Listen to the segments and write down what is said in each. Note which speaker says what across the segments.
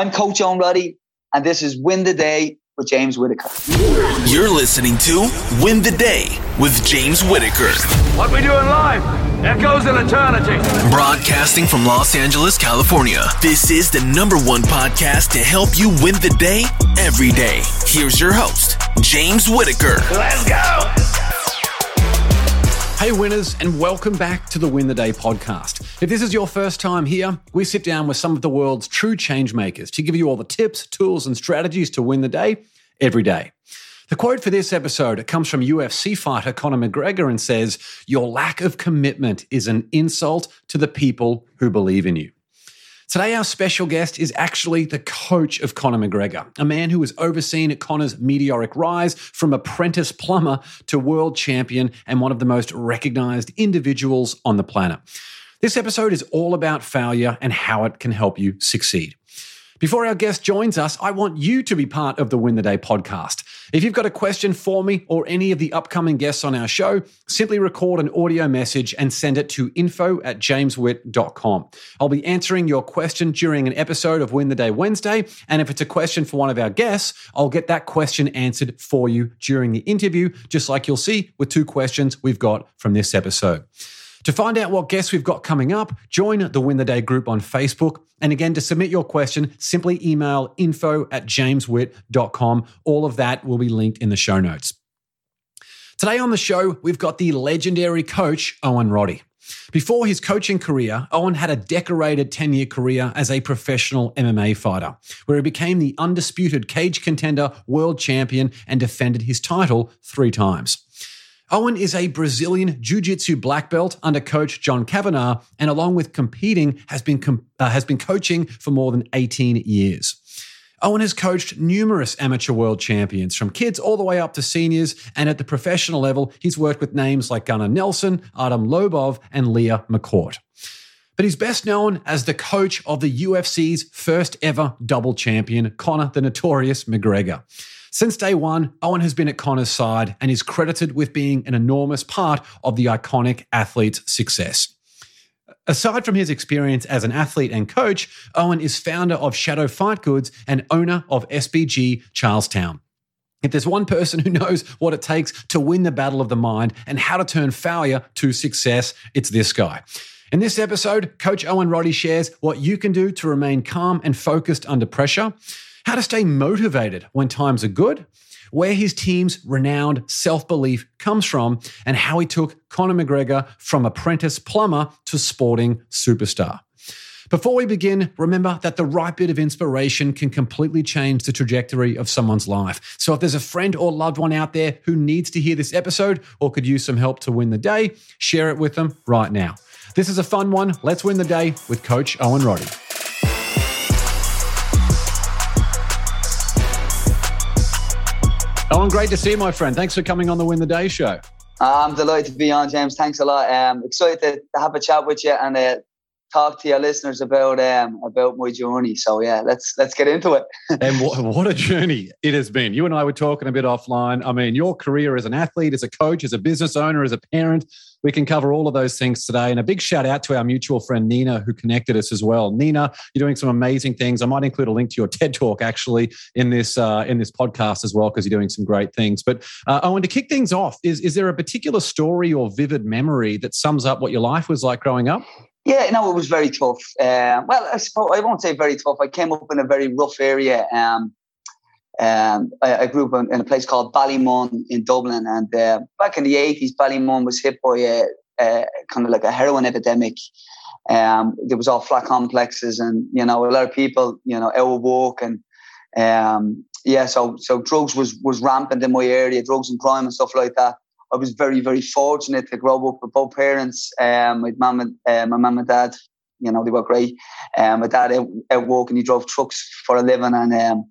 Speaker 1: I'm Coach Owen Roddy, and this is Win the Day with James Whittaker.
Speaker 2: You're listening to Win the Day with James Whittaker.
Speaker 3: What we do in life echoes in eternity.
Speaker 2: Broadcasting from Los Angeles, California. This is the number one podcast to help you win the day every day. Here's your host, James Whittaker.
Speaker 3: Let's go.
Speaker 4: Hey, winners, and welcome back to the Win the Day podcast. If this is your first time here, we sit down with some of the world's true change makers to give you all the tips, tools, and strategies to win the day every day. The quote for this episode comes from UFC fighter Conor McGregor and says, Your lack of commitment is an insult to the people who believe in you. Today, our special guest is actually the coach of Conor McGregor, a man who has overseen Conor's meteoric rise from apprentice plumber to world champion and one of the most recognized individuals on the planet. This episode is all about failure and how it can help you succeed. Before our guest joins us, I want you to be part of the Win the Day podcast. If you've got a question for me or any of the upcoming guests on our show, simply record an audio message and send it to info at jameswhit.com. I'll be answering your question during an episode of Win the Day Wednesday. And if it's a question for one of our guests, I'll get that question answered for you during the interview, just like you'll see with two questions we've got from this episode. To find out what guests we've got coming up, join the Win the Day group on Facebook. And again, to submit your question, simply email info at jameswhit.com. All of that will be linked in the show notes. Today on the show, we've got the legendary coach, Owen Roddy. Before his coaching career, Owen had a decorated 10 year career as a professional MMA fighter, where he became the undisputed cage contender, world champion, and defended his title three times. Owen is a Brazilian Jiu Jitsu black belt under coach John Kavanagh, and along with competing, has been, com- uh, has been coaching for more than 18 years. Owen has coached numerous amateur world champions, from kids all the way up to seniors, and at the professional level, he's worked with names like Gunnar Nelson, Artem Lobov, and Leah McCourt. But he's best known as the coach of the UFC's first ever double champion, Conor the Notorious McGregor. Since day one, Owen has been at Conor's side and is credited with being an enormous part of the iconic athlete's success. Aside from his experience as an athlete and coach, Owen is founder of Shadow Fight Goods and owner of SBG Charlestown. If there's one person who knows what it takes to win the battle of the mind and how to turn failure to success, it's this guy. In this episode, Coach Owen Roddy shares what you can do to remain calm and focused under pressure, how to stay motivated when times are good, where his team's renowned self belief comes from, and how he took Conor McGregor from apprentice plumber to sporting superstar. Before we begin, remember that the right bit of inspiration can completely change the trajectory of someone's life. So if there's a friend or loved one out there who needs to hear this episode or could use some help to win the day, share it with them right now. This is a fun one. Let's win the day with Coach Owen Roddy. Owen, great to see you, my friend. Thanks for coming on the Win the Day show.
Speaker 1: I'm delighted to be on, James. Thanks a lot. Um, excited to, to have a chat with you and uh, talk to your listeners about um, about my journey. So yeah, let's let's get into it.
Speaker 4: and what, what a journey it has been. You and I were talking a bit offline. I mean, your career as an athlete, as a coach, as a business owner, as a parent, we can cover all of those things today. And a big shout out to our mutual friend Nina, who connected us as well. Nina, you're doing some amazing things. I might include a link to your TED talk actually in this uh, in this podcast as well because you're doing some great things. But uh, Owen, to kick things off, is is there a particular story or vivid memory that sums up what your life was like growing up?
Speaker 1: Yeah, no, it was very tough. Uh, well, I suppose I won't say very tough. I came up in a very rough area. Um, um, I, I, grew up in, a place called Ballymun in Dublin, and uh, back in the eighties, Ballymun was hit by a, a, kind of like a heroin epidemic. Um, there was all flat complexes, and you know a lot of people, you know, out of work, and um, yeah, so so drugs was was rampant in my area, drugs and crime and stuff like that. I was very very fortunate to grow up with both parents, um, with mum and uh, my mum and dad. You know they were great. Um, my dad out, out working, he drove trucks for a living, and um,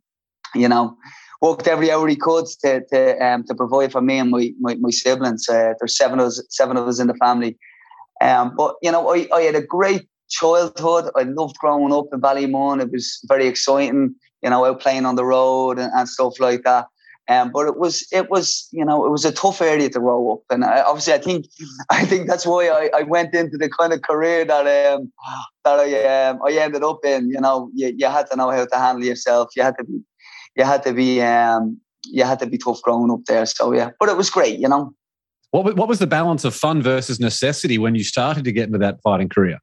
Speaker 1: you know, worked every hour he could to to um, to provide for me and my my, my siblings. Uh, there's seven of us, seven of us in the family. Um, but you know, I, I had a great childhood. I loved growing up in Ballymun. It was very exciting, you know, out playing on the road and, and stuff like that. Um, but it was it was you know it was a tough area to grow up, and I, obviously I think I think that's why I, I went into the kind of career that um that I um, I ended up in. You know, you, you had to know how to handle yourself. You had to be you had to be um you had to be tough growing up there. So yeah, but it was great. You know.
Speaker 4: What what was the balance of fun versus necessity when you started to get into that fighting career?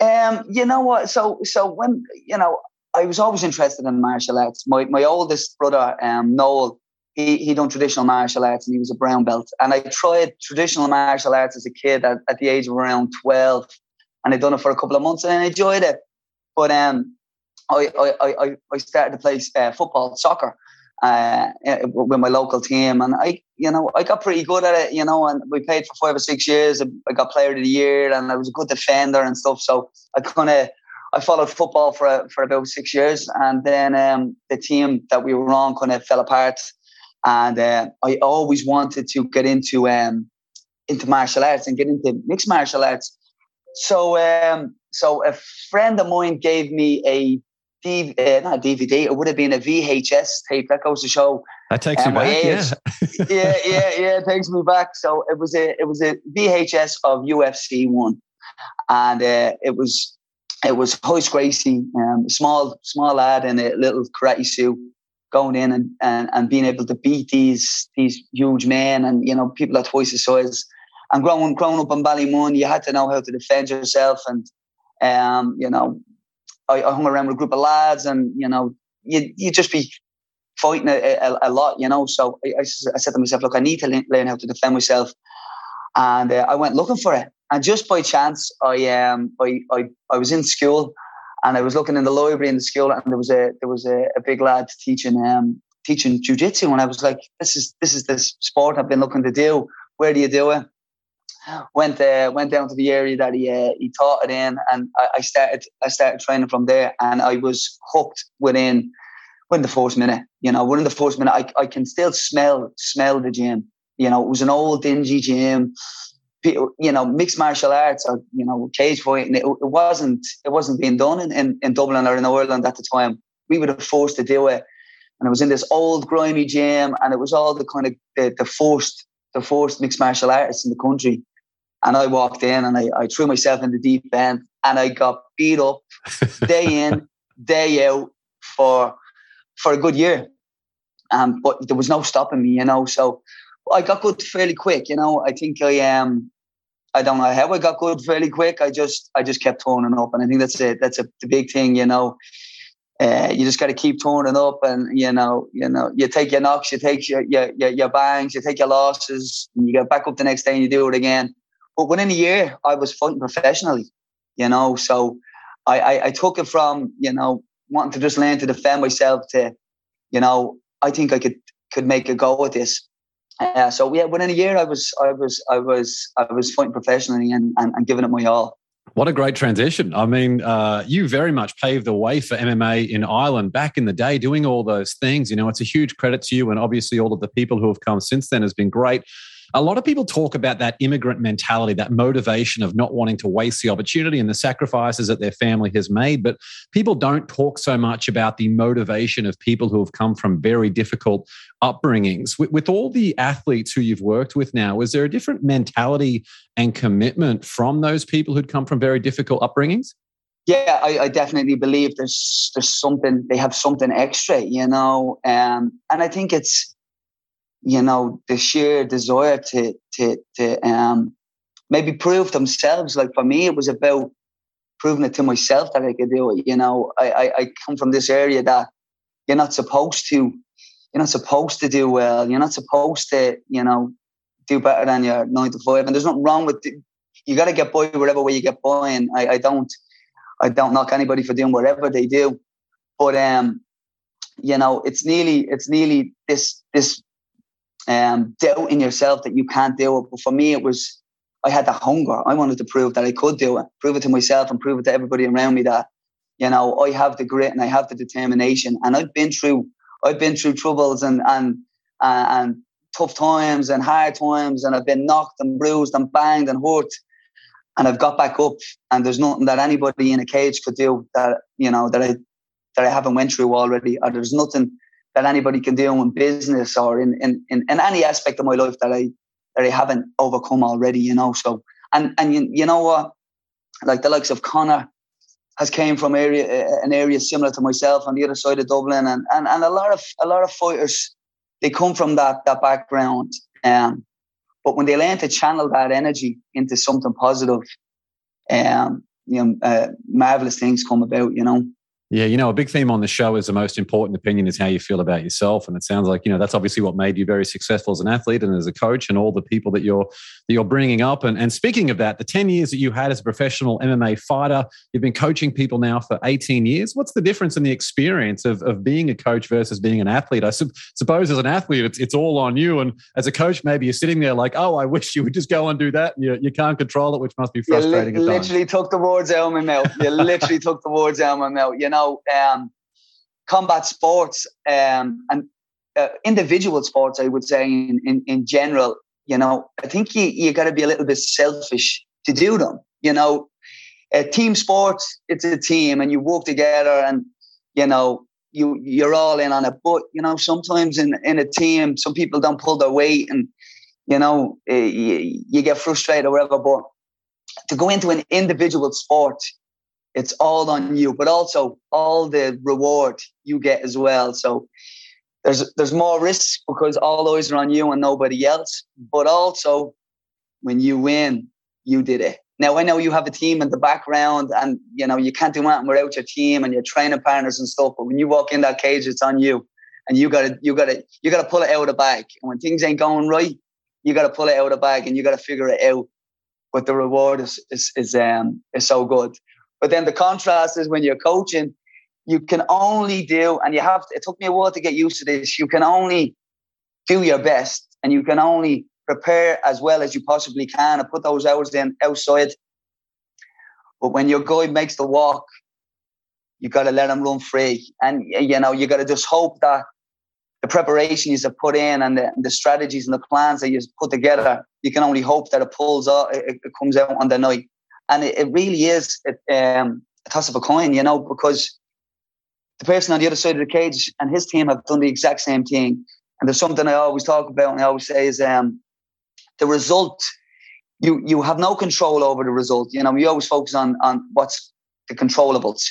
Speaker 1: Um, you know what? So so when you know I was always interested in martial arts. My my oldest brother, um, Noel, he he done traditional martial arts and he was a brown belt. And I tried traditional martial arts as a kid at, at the age of around twelve, and I'd done it for a couple of months and I enjoyed it. But um, I I I, I started to play uh, football, soccer, uh, with my local team, and I you know I got pretty good at it. You know, and we played for five or six years. I got player of the year, and I was a good defender and stuff. So I kind of I followed football for for about six years, and then um, the team that we were on kind of fell apart. And uh, I always wanted to get into um, into martial arts and get into mixed martial arts. So um, so a friend of mine gave me a D, uh, not a DVD. It would have been a VHS tape. That goes to show.
Speaker 4: That takes um, you back. Yeah.
Speaker 1: yeah, yeah, yeah. It takes me back. So it was a it was a VHS of UFC one, and uh, it was it was Royce Gracie, um, small small lad in a little karate suit, going in and, and and being able to beat these these huge men and you know people at twice his size. And growing growing up in Ballymun, you had to know how to defend yourself, and um, you know, I, I hung around with a group of lads, and you know, you you just be fighting a, a, a lot, you know. So I, I, I, said to myself, look, I need to learn how to defend myself, and uh, I went looking for it. And just by chance, I um I, I I was in school, and I was looking in the library in the school, and there was a there was a, a big lad teaching um teaching jujitsu, and I was like, this is this is this sport I've been looking to do. Where do you do it? Went uh, went down to the area that he uh, he taught it in, and I, I started I started training from there, and I was hooked within within the first minute. You know, within the first minute, I I can still smell smell the gym. You know, it was an old dingy gym you know, mixed martial arts or you know, cage fighting. It, it wasn't it wasn't being done in, in, in Dublin or in Ireland at the time. We were forced to do it, and it was in this old grimy gym, and it was all the kind of the, the forced the forced mixed martial artists in the country. And I walked in and I, I threw myself in the deep end, and I got beat up day in, day out for for a good year. Um, but there was no stopping me, you know. So I got good fairly quick, you know. I think I um I don't know how I got good fairly quick. I just I just kept turning up, and I think that's it. That's a the big thing, you know. Uh, you just got to keep turning up, and you know, you know, you take your knocks, you take your, your your, bangs, you take your losses, and you get back up the next day and you do it again. But within a year, I was fighting professionally, you know. So I, I, I took it from you know wanting to just learn to defend myself to, you know, I think I could could make a go at this. Uh, so yeah, within a year, I was I was I was I was fighting professionally and, and, and giving it my all.
Speaker 4: What a great transition. I mean, uh, you very much paved the way for MMA in Ireland back in the day, doing all those things. You know, it's a huge credit to you. And obviously, all of the people who have come since then has been great a lot of people talk about that immigrant mentality, that motivation of not wanting to waste the opportunity and the sacrifices that their family has made. But people don't talk so much about the motivation of people who have come from very difficult upbringings. With, with all the athletes who you've worked with now, is there a different mentality and commitment from those people who'd come from very difficult upbringings?
Speaker 1: yeah, I, I, definitely believe there's there's something they have something extra, you know, um, and I think it's you know, the sheer desire to to to um maybe prove themselves. Like for me, it was about proving it to myself that I could do it. You know, I, I, I come from this area that you're not supposed to you're not supposed to do well. You're not supposed to, you know, do better than your nine to five. And there's nothing wrong with it. You got to get by wherever way you get by. And I, I don't, I don't knock anybody for doing whatever they do. But um, you know, it's nearly, it's nearly this, this um, doubt in yourself that you can't do it. But for me, it was I had the hunger. I wanted to prove that I could do it, prove it to myself, and prove it to everybody around me that you know I have the grit and I have the determination. And I've been through I've been through troubles and and uh, and tough times and hard times, and I've been knocked and bruised and banged and hurt. And I've got back up, and there's nothing that anybody in a cage could do that you know that I that I haven't went through already. Or there's nothing that anybody can do in business or in, in, in, in any aspect of my life that I that I haven't overcome already, you know. So and and you, you know what? Like the likes of Conor has came from area an area similar to myself on the other side of Dublin and, and, and a lot of a lot of fighters they come from that that background. Um, but when they learn to channel that energy into something positive, um, you know, uh, marvelous things come about, you know.
Speaker 4: Yeah, you know, a big theme on the show is the most important opinion is how you feel about yourself, and it sounds like you know that's obviously what made you very successful as an athlete and as a coach, and all the people that you're that you're bringing up. And, and speaking of that, the ten years that you had as a professional MMA fighter, you've been coaching people now for eighteen years. What's the difference in the experience of, of being a coach versus being an athlete? I su- suppose as an athlete, it's it's all on you, and as a coach, maybe you're sitting there like, oh, I wish you would just go and do that. You you can't control it, which must be frustrating.
Speaker 1: You li- literally took the words out of my mouth. You literally took the words out of my mouth. You know know, um, combat sports um, and uh, individual sports, I would say in, in, in general, you know, I think you, you got to be a little bit selfish to do them. You know, uh, team sports, it's a team and you work together and, you know, you, you're all in on it. But, you know, sometimes in, in a team, some people don't pull their weight and, you know, uh, you, you get frustrated or whatever. But to go into an individual sport, it's all on you, but also all the reward you get as well. So there's there's more risks because all those are on you and nobody else. But also when you win, you did it. Now I know you have a team in the background and you know you can't do anything without your team and your training partners and stuff. But when you walk in that cage, it's on you. And you gotta you gotta you gotta pull it out of the bag. And when things ain't going right, you gotta pull it out of the bag and you gotta figure it out. But the reward is is is um is so good. But then the contrast is when you're coaching, you can only do, and you have, to, it took me a while to get used to this, you can only do your best and you can only prepare as well as you possibly can and put those hours in outside. But when your guy makes the walk, you got to let him run free. And, you know, you got to just hope that the preparation you have put in and the, the, strategies and the plans that you put together, you can only hope that it pulls out, it, it comes out on the night and it, it really is um, a toss of a coin, you know, because the person on the other side of the cage and his team have done the exact same thing. And there's something I always talk about and I always say is um, the result. You you have no control over the result. You know, you always focus on on what's the controllables.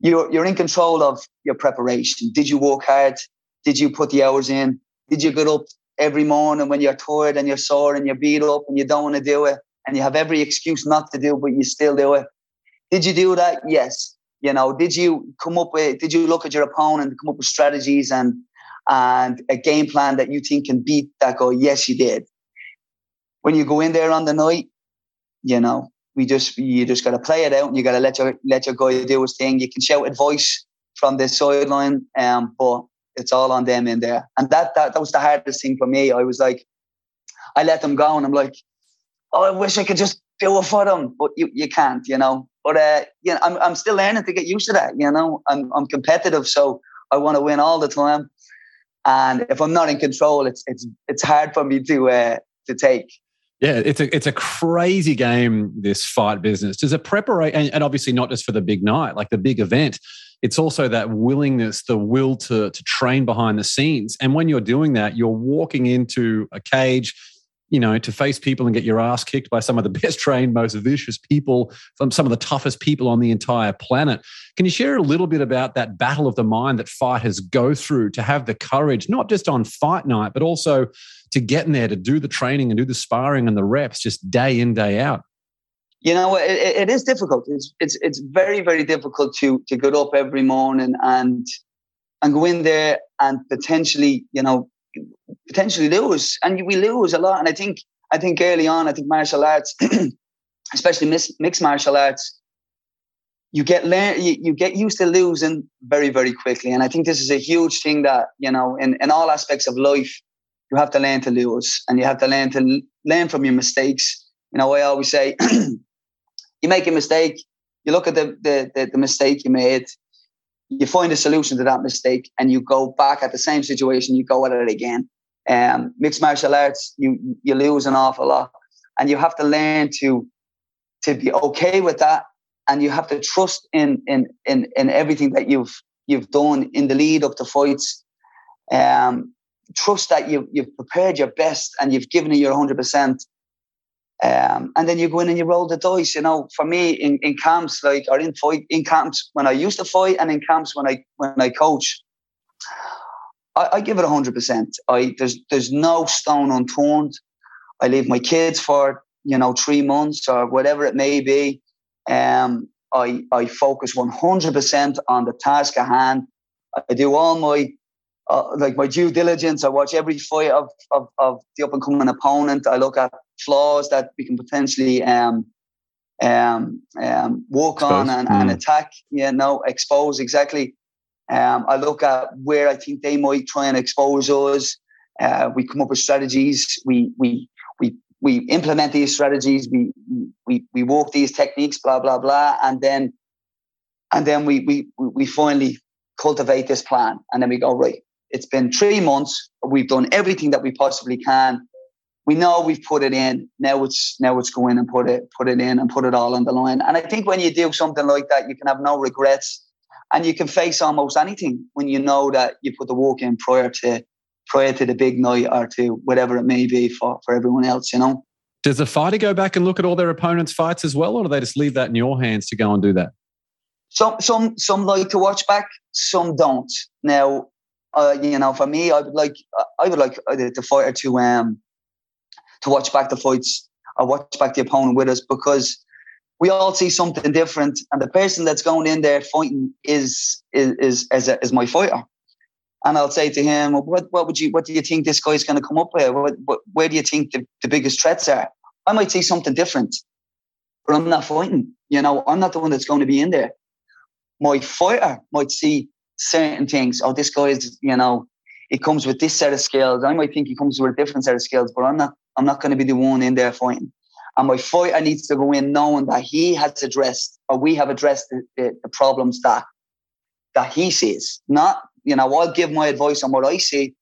Speaker 1: You're you're in control of your preparation. Did you work hard? Did you put the hours in? Did you get up every morning when you're tired and you're sore and you're beat up and you don't want to do it? And you have every excuse not to do, but you still do it. Did you do that? Yes. You know, did you come up with, did you look at your opponent and come up with strategies and, and a game plan that you think can beat that guy? Yes, you did. When you go in there on the night, you know, we just, you just got to play it out and you got to let your, let your guy do his thing. You can shout advice from the sideline, um, but it's all on them in there. And that, that, that was the hardest thing for me. I was like, I let them go and I'm like, oh, I wish I could just do it for them, but you, you can't, you know. But uh, you know, I'm I'm still learning to get used to that. You know, I'm I'm competitive, so I want to win all the time. And if I'm not in control, it's it's it's hard for me to uh, to take.
Speaker 4: Yeah, it's a it's a crazy game. This fight business does it preparate, and, and obviously not just for the big night, like the big event. It's also that willingness, the will to to train behind the scenes. And when you're doing that, you're walking into a cage you know, to face people and get your ass kicked by some of the best trained, most vicious people from some of the toughest people on the entire planet. Can you share a little bit about that battle of the mind that fighters go through to have the courage, not just on fight night, but also to get in there to do the training and do the sparring and the reps just day in, day out?
Speaker 1: You know, it, it is difficult. It's, it's, it's very, very difficult to, to get up every morning and, and go in there and potentially, you know, potentially lose, and we lose a lot. And I think I think early on, I think martial arts, especially mixed martial arts, you get learn you, you get used to losing very very quickly. And I think this is a huge thing that you know in in all aspects of life, you have to learn to lose, and you have to learn to learn from your mistakes. You know, I always say, you make a mistake, you look at the, the the, the mistake you made, you find a solution to that mistake and you go back at the same situation, you go at it again. Um, mixed martial arts, you you lose an awful lot, and you have to learn to to be okay with that, and you have to trust in in in in everything that you've you've done in the lead up to fights, Um, trust that you, you've prepared your best and you've given it your 100%. Um, and then you go in and you roll the dice. You know, for me in, in camps, like or in fight in camps when I used to fight, and in camps when I when I coach, I, I give it hundred percent. I there's there's no stone unturned. I leave my kids for you know three months or whatever it may be. Um, I I focus one hundred percent on the task at hand. I do all my uh, like my due diligence. I watch every fight of, of, of the up and coming opponent. I look at flaws that we can potentially um, um, um, work expose. on and, mm. and, attack. Yeah, no, expose exactly. Um, I look at where I think they might try and expose us. Uh, we come up with strategies. We we we we implement these strategies. We we we work these techniques. Blah blah blah, and then and then we we we finally cultivate this plan, and then we go right. It's been three months. We've done everything that we possibly can we know we've put it in. Now it's now it's go in and put it put it in and put it all on the line. And I think when you do something like that, you can have no regrets, and you can face almost anything when you know that you put the work in prior to prior to the big night or to whatever it may be for for everyone else. You know.
Speaker 4: Does the fighter go back and look at all their opponents' fights as well, or do they just leave that in your hands to go and do that?
Speaker 1: Some some some like to watch back, some don't. Now, uh, you know, for me, I would like I would like the fighter to um to watch back the fights or watch back the opponent with us because we all see something different, and the person that's going in there fighting is is is is, is my fighter. And I'll say to him, well, "What what would you what do you think this guy's going to come up with? What, what, where do you think the, the biggest threats are?" I might see something different, but I'm not fighting. You know, I'm not the one that's going to be in there. My fighter might see certain things. Oh, this guy is, you know, he comes with this set of skills. I might think he comes with a different set of skills, but I'm not. I'm not going to be the one in there fighting. And my fighter needs to go in knowing that he has addressed or we have addressed the, the, the problems that that he sees. Not, you know, I'll give my advice on what I see,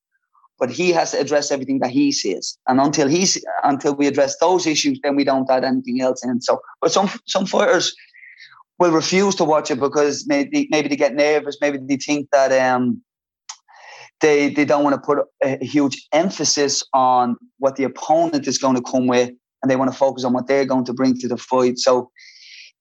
Speaker 1: but he has to address everything that he sees. And until he's until we address those issues, then we don't add anything else in. So, but some some fighters will refuse to watch it because maybe maybe they get nervous, maybe they think that um they they don't want to put a huge emphasis on what the opponent is going to come with, and they want to focus on what they're going to bring to the fight. So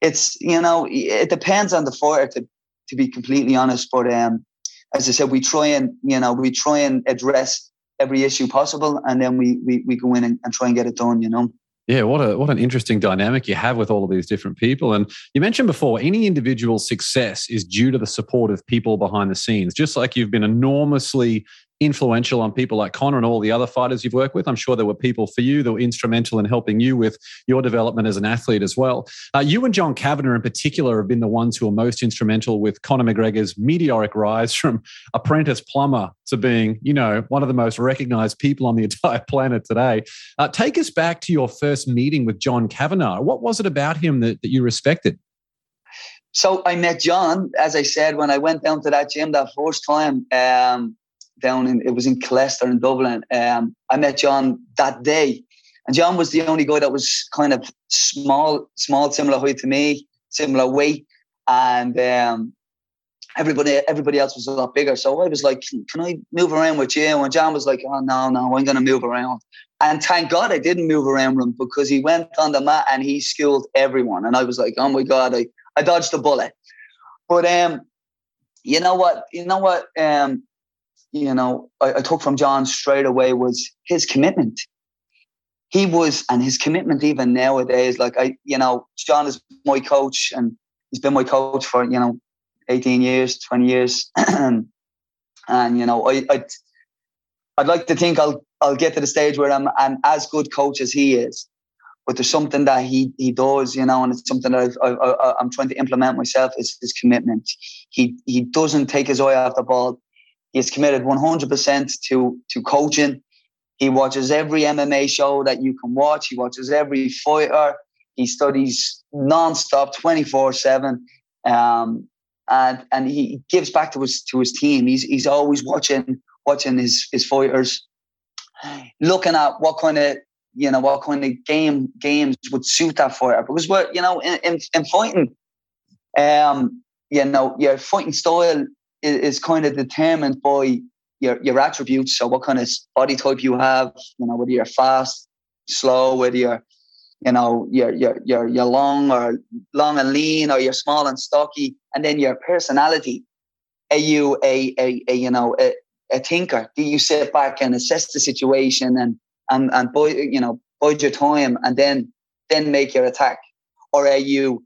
Speaker 1: it's you know it depends on the fighter to to be completely honest. But um, as I said, we try and you know we try and address every issue possible, and then we we, we go in and, and try and get it done. You know.
Speaker 4: Yeah, what a what an interesting dynamic you have with all of these different people. And you mentioned before, any individual success is due to the support of people behind the scenes. Just like you've been enormously influential on people like Conor and all the other fighters you've worked with. I'm sure there were people for you that were instrumental in helping you with your development as an athlete as well. Uh, you and John Kavanagh in particular have been the ones who are most instrumental with Conor McGregor's meteoric rise from apprentice plumber to being, you know, one of the most recognized people on the entire planet today. Uh, take us back to your first meeting with John Kavanagh. What was it about him that, that you respected?
Speaker 1: So I met John, as I said, when I went down to that gym that first time. Um, down in it was in Killester in Dublin. Um, I met John that day, and John was the only guy that was kind of small, small, similar height to me, similar weight, and um, everybody everybody else was a lot bigger. So I was like, "Can I move around with you?" And John was like, "Oh no, no, I'm going to move around." And thank God I didn't move around him because he went on the mat and he schooled everyone. And I was like, "Oh my God, I I dodged the bullet." But um, you know what? You know what? Um, you know, I, I took from John straight away was his commitment. He was, and his commitment even nowadays, like I, you know, John is my coach and he's been my coach for, you know, 18 years, 20 years. and, you know, I, I'd, I'd like to think I'll, I'll get to the stage where I'm an as good coach as he is. But there's something that he he does, you know, and it's something that i I'm trying to implement myself. Is his commitment. He he doesn't take his eye off the ball. He's committed 100% to, to coaching. He watches every MMA show that you can watch. He watches every fighter. He studies nonstop, 24 7. Um, and and he gives back to his to his team. He's he's always watching watching his his fighters, looking at what kind of you know what kind of game games would suit that fighter. Because what you know in, in, in fighting, um, you know your fighting style is, kind of determined by your your attributes. So what kind of body type you have, you know, whether you're fast, slow, whether you're you know you're you're you're you're long or long and lean or you're small and stocky, and then your personality. Are you a a, a you know a, a thinker? Do you sit back and assess the situation and and and you know bide your time and then then make your attack, or are you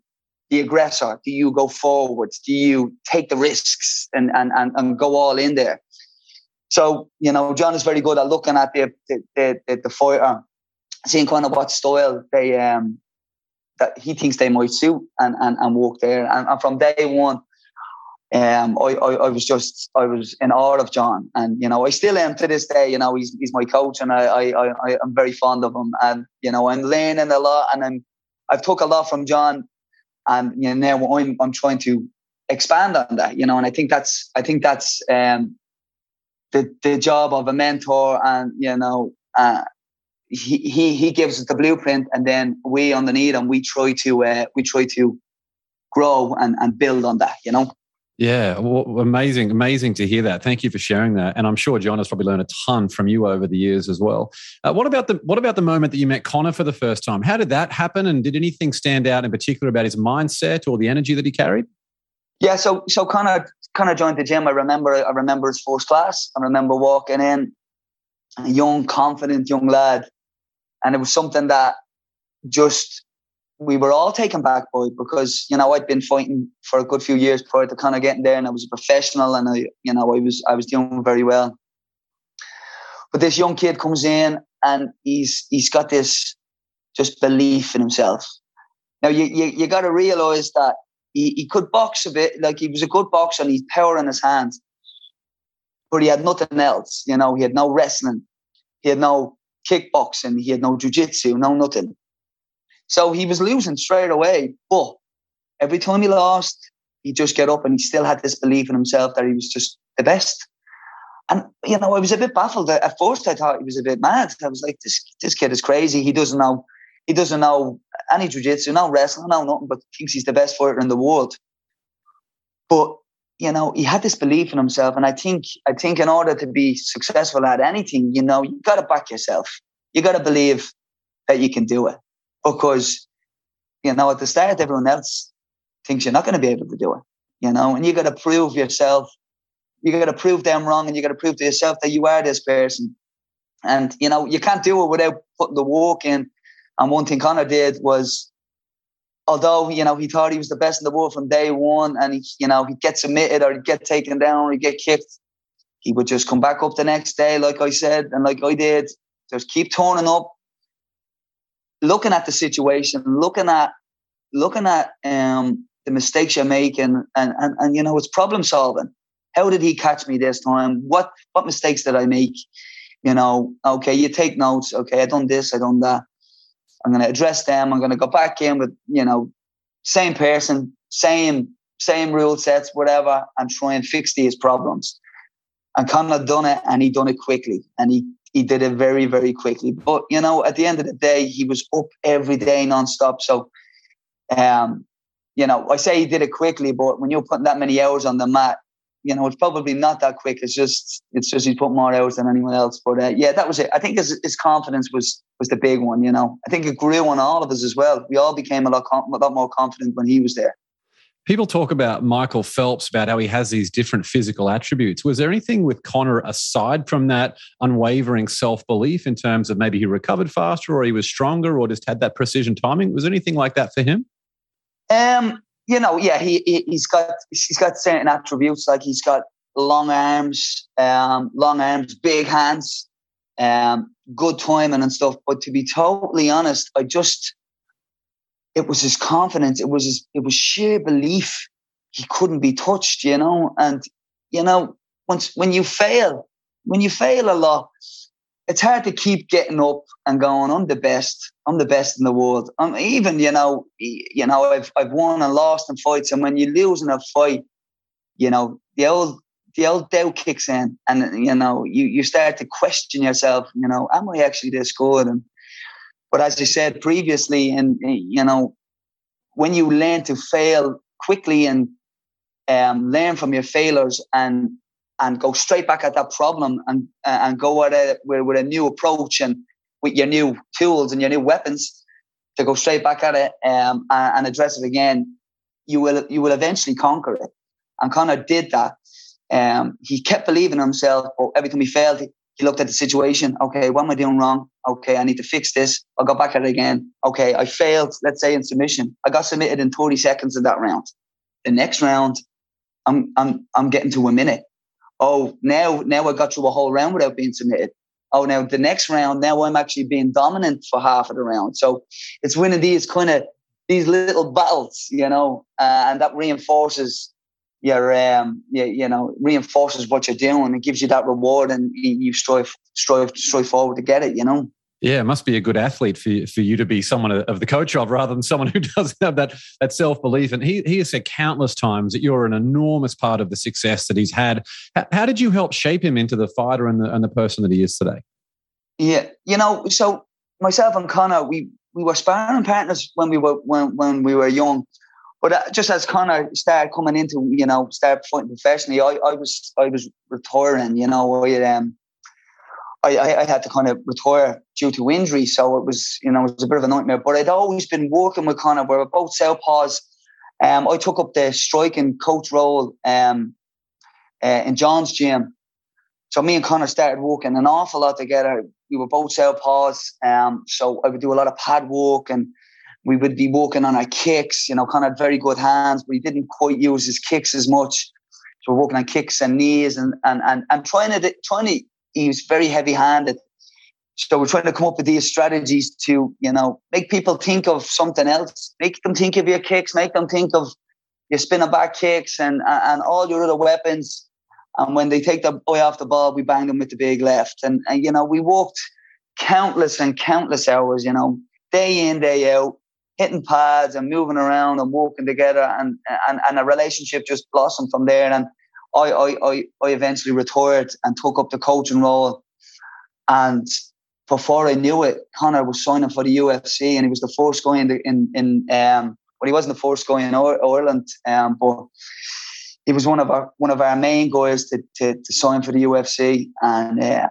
Speaker 1: the aggressor? Do you go forwards? Do you take the risks and and and, and go all in there? So you know, John is very good at looking at the the the, the fighter, seeing kind of what style they um that he thinks they might suit and and, and walk there. And, and from day one, um, I, I, I was just I was in awe of John, and you know I still am to this day. You know he's he's my coach, and I I, I I'm very fond of him, and you know I'm learning a lot, and I'm I've took a lot from John, and you know now I'm I'm trying to expand on that, you know, and I think that's I think that's um the the job of a mentor, and you know. Uh, he, he he gives us the blueprint and then we underneath and we try to uh, we try to grow and, and build on that you know
Speaker 4: yeah, well, amazing, amazing to hear that. Thank you for sharing that, and I'm sure John has probably learned a ton from you over the years as well. Uh, what about the what about the moment that you met Conor for the first time? How did that happen, and did anything stand out in particular about his mindset or the energy that he carried?
Speaker 1: Yeah, so so Conor Conor joined the gym. I remember I remember his first class. I remember walking in, a young, confident young lad, and it was something that just we were all taken back by because you know I'd been fighting for a good few years prior to kind of getting there, and I was a professional, and I you know I was I was doing very well. But this young kid comes in, and he's he's got this just belief in himself. Now you you, you got to realize that he, he could box a bit, like he was a good boxer, and he's power in his hands, but he had nothing else. You know, he had no wrestling, he had no kickboxing, he had no jujitsu, no nothing. So he was losing straight away. But every time he lost, he'd just get up and he still had this belief in himself that he was just the best. And you know, I was a bit baffled. At first I thought he was a bit mad. I was like, this this kid is crazy. He doesn't know he doesn't know any jiu-jitsu, no wrestling, no nothing, but thinks he's the best fighter in the world. But you know, he had this belief in himself. And I think I think in order to be successful at anything, you know, you gotta back yourself. You gotta believe that you can do it because you know at the start everyone else thinks you're not going to be able to do it you know and you got to prove yourself. You got to prove them wrong and you got to prove to yourself that you are this person. And you know you can't do it without putting the work in. And one thing Conor did was although you know he thought he was the best in the world from day one and he you know he'd get submitted or he'd get taken down or he'd get kicked he would just come back up the next day like I said and like I did. Just keep turning up looking at the situation, looking at looking at um, the mistakes you're making, and, and and you know it's problem solving. How did he catch me this time? What what mistakes did I make? You know, okay, you take notes. Okay, I done this, I done that. I'm going to address them. I'm going to go back in with you know, same person, same same rule sets, whatever, and try and fix these problems. And Conor done it, and he done it quickly, and he he did it very, very quickly. But you know, at the end of the day, he was up every day nonstop. So, um, you know, I say he did it quickly, but when you're putting that many hours on the mat, you know, it's probably not that quick. It's just, it's just he's put more hours than anyone else. But uh, yeah, that was it. I think his, his confidence was was the big one. You know, I think it grew on all of us as well. We all became a lot, com- a lot more confident when he was there.
Speaker 4: People talk about Michael Phelps, about how he has these different physical attributes. Was there anything with Conor aside from that unwavering self belief in terms of maybe he recovered faster or he was stronger or just had that precision timing? Was anything like that for him?
Speaker 1: Um, you know, yeah, he, he has got he's got certain attributes like he's got long arms, um, long arms, big hands, um, good timing and stuff. But to be totally honest, I just it was his confidence. It was his, it was sheer belief. He couldn't be touched, you know. And you know, once when you fail, when you fail a lot, it's hard to keep getting up and going. I'm the best. I'm the best in the world. I'm even, you know, you know, I've I've won and lost in fights, and when you lose in a fight, you know, the old the old doubt kicks in, and you know, you you start to question yourself. You know, am I actually this good? And but as I said previously, and you know, when you learn to fail quickly and um, learn from your failures and and go straight back at that problem and and go at it with, with a new approach and with your new tools and your new weapons to go straight back at it um, and, and, address it again, you will you will eventually conquer it. And Conor did that. Um, he kept believing in himself, but every time he failed, he, looked at the situation. Okay, what am I doing wrong? Okay, I need to fix this. I'll go back at it again. Okay, I failed, let's say in submission. I got submitted in 30 seconds in that round. The next round, I'm I'm I'm getting to a minute. Oh, now now I got through a whole round without being submitted. Oh, now the next round, now I'm actually being dominant for half of the round. So it's winning these kind of these little battles, you know, uh, and that reinforces your um you, you know reinforces what you're doing it gives you that reward and you strive strive strive forward to get it you know
Speaker 4: yeah, it must be a good athlete for, for you to be someone of the coach of rather than someone who doesn't have that, that self belief. And he, he has said countless times that you're an enormous part of the success that he's had. How, how did you help shape him into the fighter and the, and the person that he is today?
Speaker 1: Yeah, you know, so myself and Conor, we, we were sparring partners when we were when, when we were young. But uh, just as Conor started coming into, you know, started fighting professionally, I, I was I was retiring. You know, I um, I, I had to kind of retire due to injury, so it was you know it was a bit of a nightmare. But I'd always been working with Conor. We were both southpaws. Um, I took up the striking coach role um, uh, in John's gym. So me and Conor started working an awful lot together. We were both southpaws, um, so I would do a lot of pad work and we would be working on our kicks. You know, Conor had very good hands, but he didn't quite use his kicks as much. So we're working on kicks and knees and and and, and trying to trying to. He was very heavy handed. So we're trying to come up with these strategies to, you know, make people think of something else. Make them think of your kicks. Make them think of your spinning back kicks and and all your other weapons. And when they take the eye off the ball, we bang them with the big left. And and you know, we walked countless and countless hours. You know, day in day out hitting pads and moving around and walking together and and, and a relationship just blossomed from there. And I, I I I eventually retired and took up the coaching role. And before I knew it Conor was signing for the UFC and he was the first guy in the, in in um well he wasn't the first guy in Ireland um but he was one of our one of our main guys to to, to sign for the UFC and uh,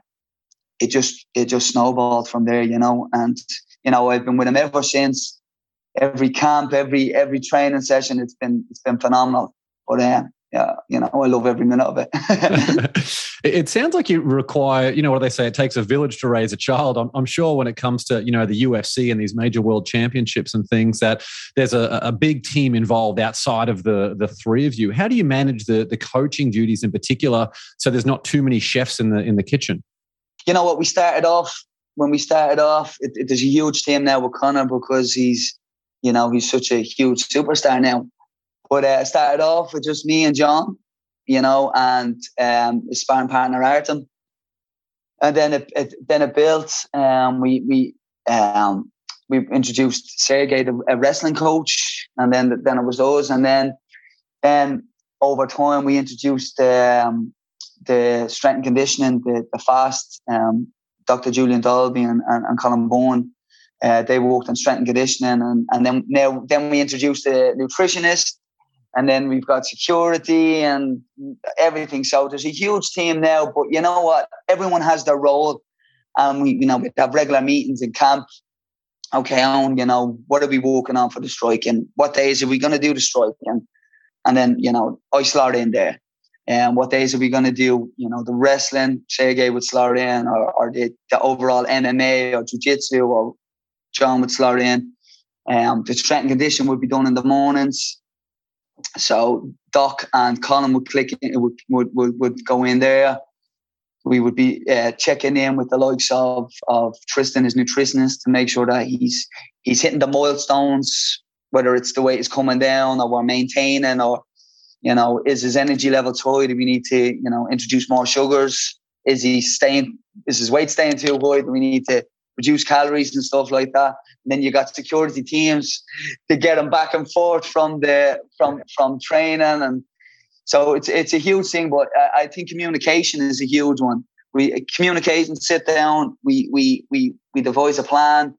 Speaker 1: it just it just snowballed from there you know. And you know I've been with him ever since every camp, every every training session. It's been it's been phenomenal. But uh, yeah, you know, I love every minute of it.
Speaker 4: it sounds like you require, you know, what they say, it takes a village to raise a child. I'm, I'm, sure when it comes to, you know, the UFC and these major world championships and things, that there's a, a big team involved outside of the the three of you. How do you manage the the coaching duties in particular, so there's not too many chefs in the in the kitchen?
Speaker 1: You know what? We started off when we started off. It, it, there's a huge team now with Conor because he's you know, he's such a huge superstar now. But uh, started off with just me and John, you know, and um, his sparring partner Artem. And then it, it then it built. Um, we we um, we introduced Sergey, the a wrestling coach, and then then it was us, and then then over time we introduced um, the strength and conditioning, the, the fast, um, Dr. Julian Dolby and, and, and Colin Bourne uh, they worked on strength and conditioning, and, and then now then we introduced a nutritionist, and then we've got security and everything. So there's a huge team now. But you know what? Everyone has their role, and we you know we have regular meetings in camp. Okay, on you know what are we working on for the strike, and what days are we going to do the strike, and and then you know I slot in there. And what days are we going to do? You know, the wrestling, Sergey would slot in, or, or the, the overall MMA or jiu-jitsu or John would slot in. Um, the strength and condition would be done in the mornings. So Doc and Colin would click in, would, would, would, would go in there. We would be uh, checking in with the likes of, of Tristan, his nutritionist, to make sure that he's he's hitting the milestones, whether it's the weight is coming down or we're maintaining or you know, is his energy level high? Do we need to, you know, introduce more sugars? Is he staying is his weight staying too high? Do we need to reduce calories and stuff like that. And then you got security teams to get them back and forth from the from from training, and so it's it's a huge thing. But I think communication is a huge one. We communicate and sit down. We we we we devise a plan.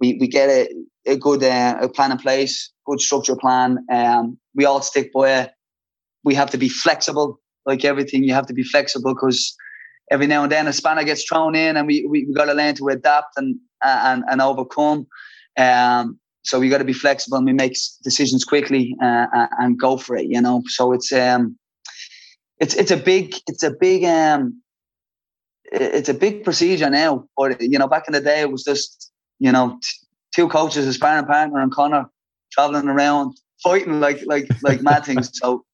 Speaker 1: We we get a, a good uh, a plan in place, good structure plan. Um, we all stick by it. We have to be flexible like everything, you have to be flexible because every now and then a spanner gets thrown in, and we we, we got to learn to adapt and and and overcome. Um, so we got to be flexible and we make decisions quickly uh, and go for it. You know, so it's um, it's it's a big it's a big um, it's a big procedure now. But you know, back in the day, it was just you know t- two coaches, a sparring partner, and Conor traveling around fighting like like like mad things. So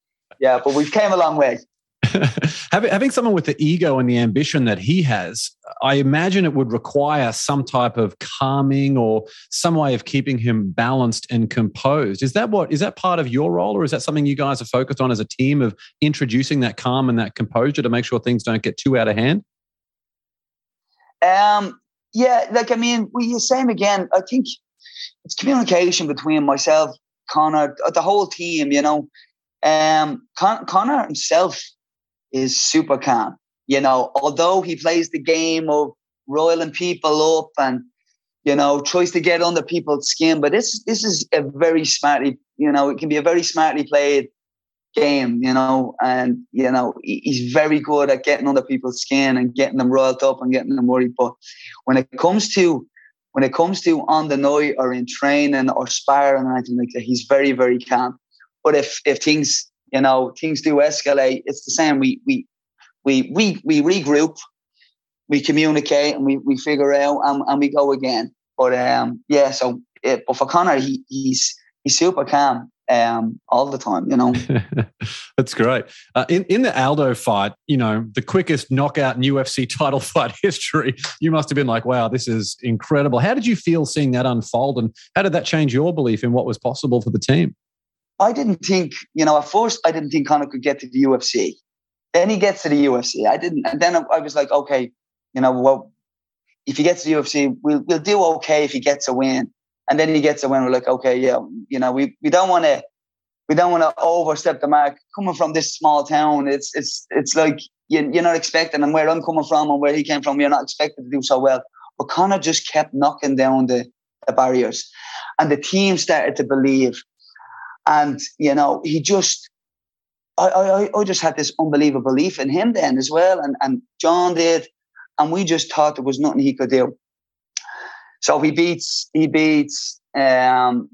Speaker 1: yeah, but we've came a long way.
Speaker 4: having, someone with the ego and the ambition that he has, I imagine it would require some type of calming or some way of keeping him balanced and composed. Is that what is that part of your role, or is that something you guys are focused on as a team of introducing that calm and that composure to make sure things don't get too out of hand?
Speaker 1: Um, yeah, like I mean, we same again. I think it's communication between myself, Conor, the whole team. You know, um, Con- Conor himself is super calm. You know, although he plays the game of roiling people up and you know tries to get under people's skin, but this this is a very smartly you know it can be a very smartly played game. You know, and you know he's very good at getting under people's skin and getting them roiled up and getting them worried. But when it comes to when it comes to on the night or in training or sparring or anything like that, he's very very calm. But if if things you know, things do escalate. It's the same. We we we we we regroup, we communicate, and we we figure out, and, and we go again. But um, yeah. So, it, but for Conor he, he's he's super calm um, all the time, you know.
Speaker 4: That's great. Uh, in in the Aldo fight, you know, the quickest knockout in UFC title fight history, you must have been like, "Wow, this is incredible." How did you feel seeing that unfold, and how did that change your belief in what was possible for the team?
Speaker 1: I didn't think, you know, at first I didn't think Conor could get to the UFC. Then he gets to the UFC. I didn't, and then I was like, okay, you know, well, if he gets to the UFC, we'll we'll do okay if he gets a win. And then he gets a win. We're like, okay, yeah, you know, we we don't want to we don't want to overstep the mark. Coming from this small town, it's it's it's like you, you're not expecting, and where I'm coming from and where he came from, you're not expected to do so well. But Conor just kept knocking down the, the barriers, and the team started to believe and, you know, he just, I, I, I just had this unbelievable belief in him then as well. And, and John did. And we just thought there was nothing he could do. So he beats, he beats, um,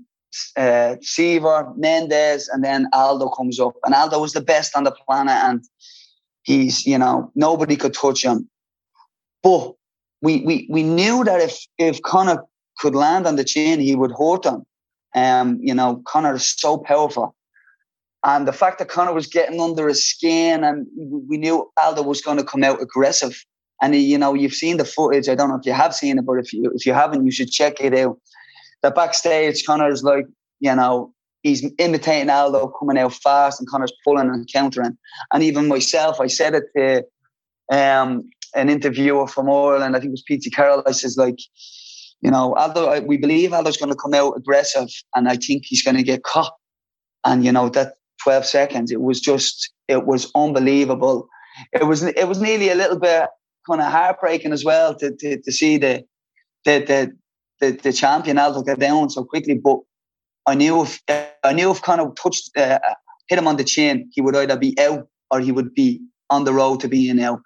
Speaker 1: uh, Siver, Mendes, and then Aldo comes up. And Aldo was the best on the planet. And he's, you know, nobody could touch him. But we, we, we knew that if, if Conor could land on the chin, he would hurt him. Um, you know, Conor is so powerful. And the fact that Conor was getting under his skin and we knew Aldo was going to come out aggressive. And he, you know, you've seen the footage. I don't know if you have seen it, but if you if you haven't, you should check it out. The backstage, Conor's like, you know, he's imitating Aldo coming out fast and Conor's pulling and countering. And even myself, I said it to um, an interviewer from Ireland, I think it was Pete Carroll. I says like, you know, Aldo, we believe Aldo's going to come out aggressive, and I think he's going to get caught. And you know that 12 seconds, it was just, it was unbelievable. It was, it was nearly a little bit kind of heartbreaking as well to to, to see the, the the the the champion Aldo get down so quickly. But I knew if I knew if kind of touched, uh, hit him on the chin, he would either be out or he would be on the road to being out.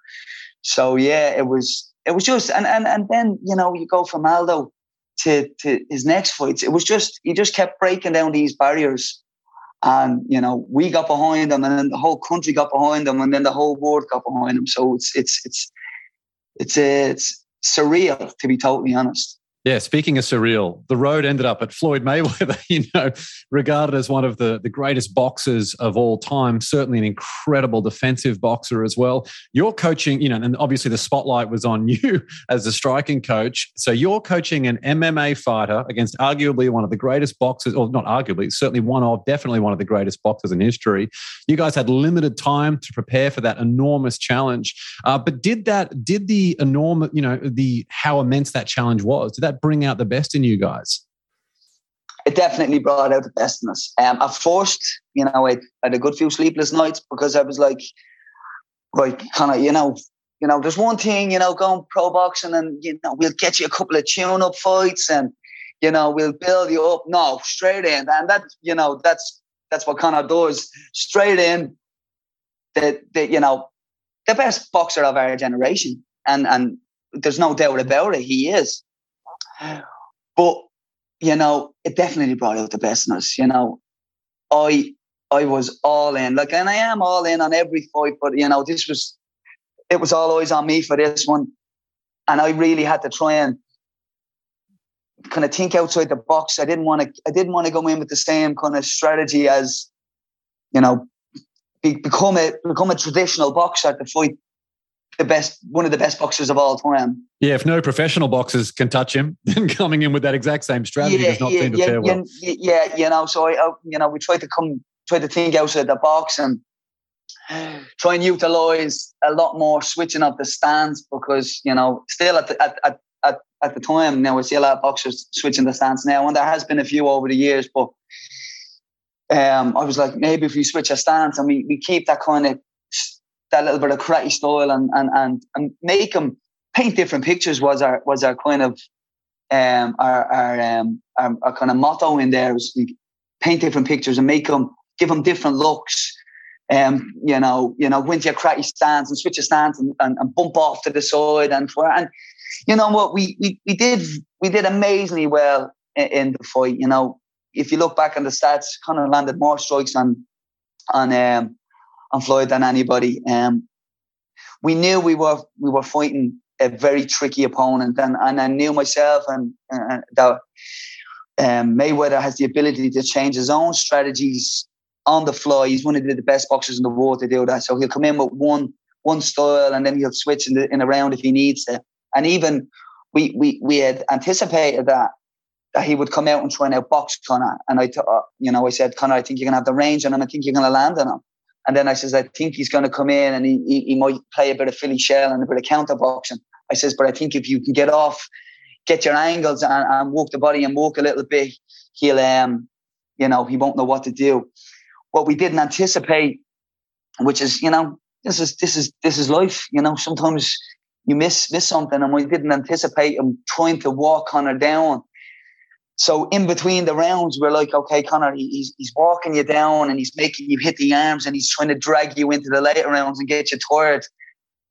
Speaker 1: So yeah, it was it was just and and and then you know you go from Aldo to to his next fights. It was just he just kept breaking down these barriers, and you know we got behind him, and then the whole country got behind him, and then the whole world got behind him. So it's it's it's it's it's surreal to be totally honest.
Speaker 4: Yeah, speaking of surreal, the road ended up at Floyd Mayweather, you know, regarded as one of the, the greatest boxers of all time, certainly an incredible defensive boxer as well. You're coaching, you know, and obviously the spotlight was on you as a striking coach. So you're coaching an MMA fighter against arguably one of the greatest boxers, or not arguably, certainly one of, definitely one of the greatest boxers in history. You guys had limited time to prepare for that enormous challenge. Uh, but did that, did the enormous, you know, the how immense that challenge was, did that that bring out the best in you guys?
Speaker 1: It definitely brought out the best in us. Um, at you know, I had a good few sleepless nights because I was like, like kind of, you know, you know, there's one thing, you know, going pro boxing and you know, we'll get you a couple of tune-up fights and you know, we'll build you up. No, straight in, and that, you know, that's that's what Conor does. Straight in, the, the you know the best boxer of our generation, and and there's no doubt about it. He is, but you know, it definitely brought out the best in us. You know, I I was all in, like, and I am all in on every fight, but you know, this was it was all eyes on me for this one, and I really had to try and kind of think outside the box. I didn't want to. I didn't want to go in with the same kind of strategy as, you know, be, become a become a traditional boxer to fight the best, one of the best boxers of all time.
Speaker 4: Yeah, if no professional boxers can touch him, then coming in with that exact same strategy yeah, does not
Speaker 1: yeah,
Speaker 4: seem to
Speaker 1: yeah,
Speaker 4: fare well.
Speaker 1: Yeah, you know, so I, I, you know, we try to come, try to think outside the box and try and utilize a lot more switching up the stance because you know, still at the, at, at at, at the time now we see a lot of boxers switching the stance now, and there has been a few over the years, but um, I was like, maybe if we switch a stance and we, we keep that kind of that little bit of karate style and and and, and make them paint different pictures was our was our kind of um our our um our, our kind of motto in there was paint different pictures and make them give them different looks. Um, you know, you know, go into your karate stance and switch your stance and, and, and bump off to the side and and you know what we we we did we did amazingly well in, in the fight. You know, if you look back on the stats, Conor landed more strikes on on um, on Floyd than anybody. Um, we knew we were we were fighting a very tricky opponent, and and I knew myself and uh, that um, Mayweather has the ability to change his own strategies on the fly. He's one of the best boxers in the world to do that. So he'll come in with one one style, and then he'll switch in, the, in a round if he needs to. And even we we we had anticipated that that he would come out and try and outbox Conor. And I, uh, you know, I said, Conor, I think you're gonna have the range, and I think you're gonna land on him. And then I says, I think he's going to come in and he, he, he, might play a bit of Philly shell and a bit of counter boxing. I says, but I think if you can get off, get your angles and, and walk the body and walk a little bit, he'll, um, you know, he won't know what to do. What we didn't anticipate, which is, you know, this is this is this is life. You know, sometimes you miss miss something, and we didn't anticipate him trying to walk Conor down so in between the rounds, we're like, okay, Conor, he's, he's walking you down and he's making you hit the arms and he's trying to drag you into the later rounds and get you tired.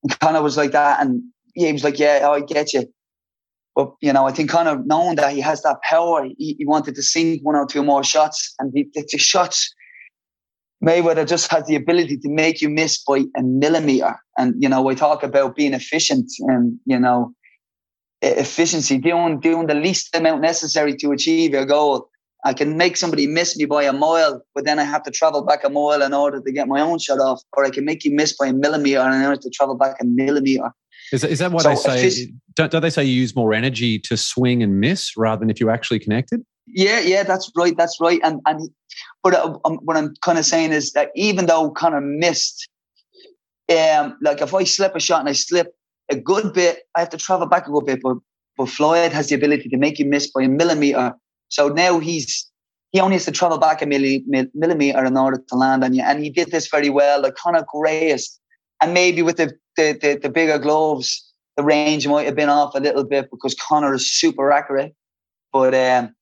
Speaker 1: And Conor was like that. And he was like, yeah, I get you. But, you know, I think Conor, knowing that he has that power, he, he wanted to sink one or two more shots. And the, the shots, Mayweather just has the ability to make you miss by a millimeter. And, you know, we talk about being efficient and, you know, efficiency, doing doing the least amount necessary to achieve your goal. I can make somebody miss me by a mile, but then I have to travel back a mile in order to get my own shot off, or I can make you miss by a millimeter and I have to travel back a millimeter.
Speaker 4: Is that, is that what so they say? Don't, don't they say you use more energy to swing and miss rather than if you actually connected?
Speaker 1: Yeah, yeah, that's right, that's right. And and but uh, um, what I'm kind of saying is that even though kind of missed, um, like if I slip a shot and I slip a good bit. I have to travel back a good bit, but but Floyd has the ability to make you miss by a millimeter. So now he's he only has to travel back a milli, millimeter in order to land on you, and he did this very well. Like Conor Grace, and maybe with the the, the the bigger gloves, the range might have been off a little bit because Conor is super accurate. But um,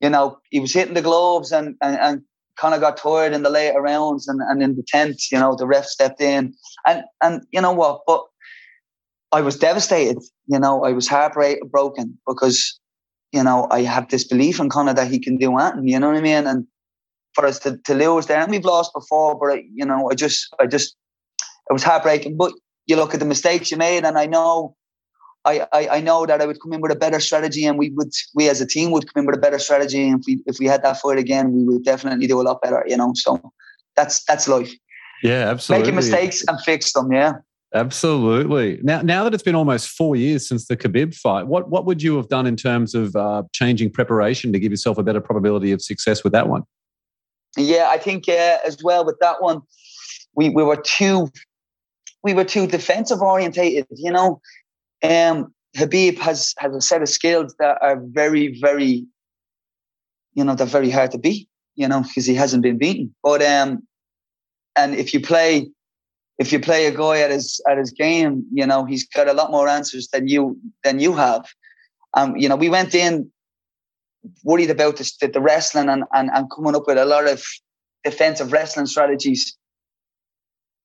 Speaker 1: you know, he was hitting the gloves and and, and kind of got tired in the later rounds and, and in the tenth, you know, the ref stepped in. And and you know what? But I was devastated. You know, I was heartbroken because, you know, I have this belief in Conor that he can do anything. You know what I mean? And for us to, to lose there, and we've lost before, but I, you know, I just, I just, it was heartbreaking. But you look at the mistakes you made, and I know, I, I, I know that I would come in with a better strategy, and we would, we as a team would come in with a better strategy. And if we, if we had that fight again, we would definitely do a lot better. You know, so that's that's life.
Speaker 4: Yeah, absolutely.
Speaker 1: Making mistakes and fix them. Yeah.
Speaker 4: Absolutely. Now, now that it's been almost four years since the Khabib fight, what what would you have done in terms of uh, changing preparation to give yourself a better probability of success with that one?
Speaker 1: Yeah, I think uh, as well with that one, we we were too we were too defensive orientated. You know, um, Khabib has has a set of skills that are very very, you know, they're very hard to beat. You know, because he hasn't been beaten. But um, and if you play if you play a guy at his at his game, you know he's got a lot more answers than you than you have. Um, you know, we went in worried about this, the, the wrestling and, and and coming up with a lot of defensive wrestling strategies.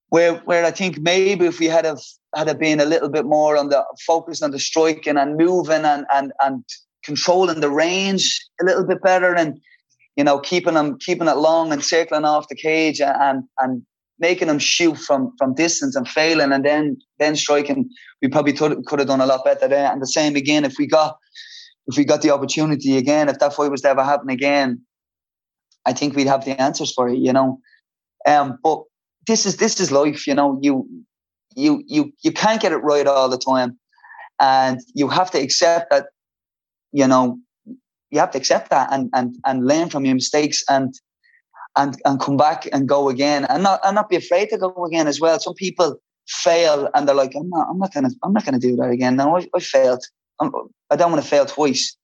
Speaker 1: where where I think maybe if we had have had have been a little bit more on the focused on the striking and moving and and and controlling the range a little bit better and you know keeping them keeping it long and circling off the cage and and making them shoot from from distance and failing and then then striking we probably could, could have done a lot better there. And the same again if we got if we got the opportunity again if that fight was to ever happen again I think we'd have the answers for it you know? Um but this is this is life you know? You you you you can't get it right all the time. And you have to accept that you know you have to accept that and and and learn from your mistakes. And and and come back and go again and not and not be afraid to go again as well. Some people fail and they're like, I'm not, I'm not gonna, I'm not gonna do that again. No, I, I failed. I'm, I do not want to fail twice.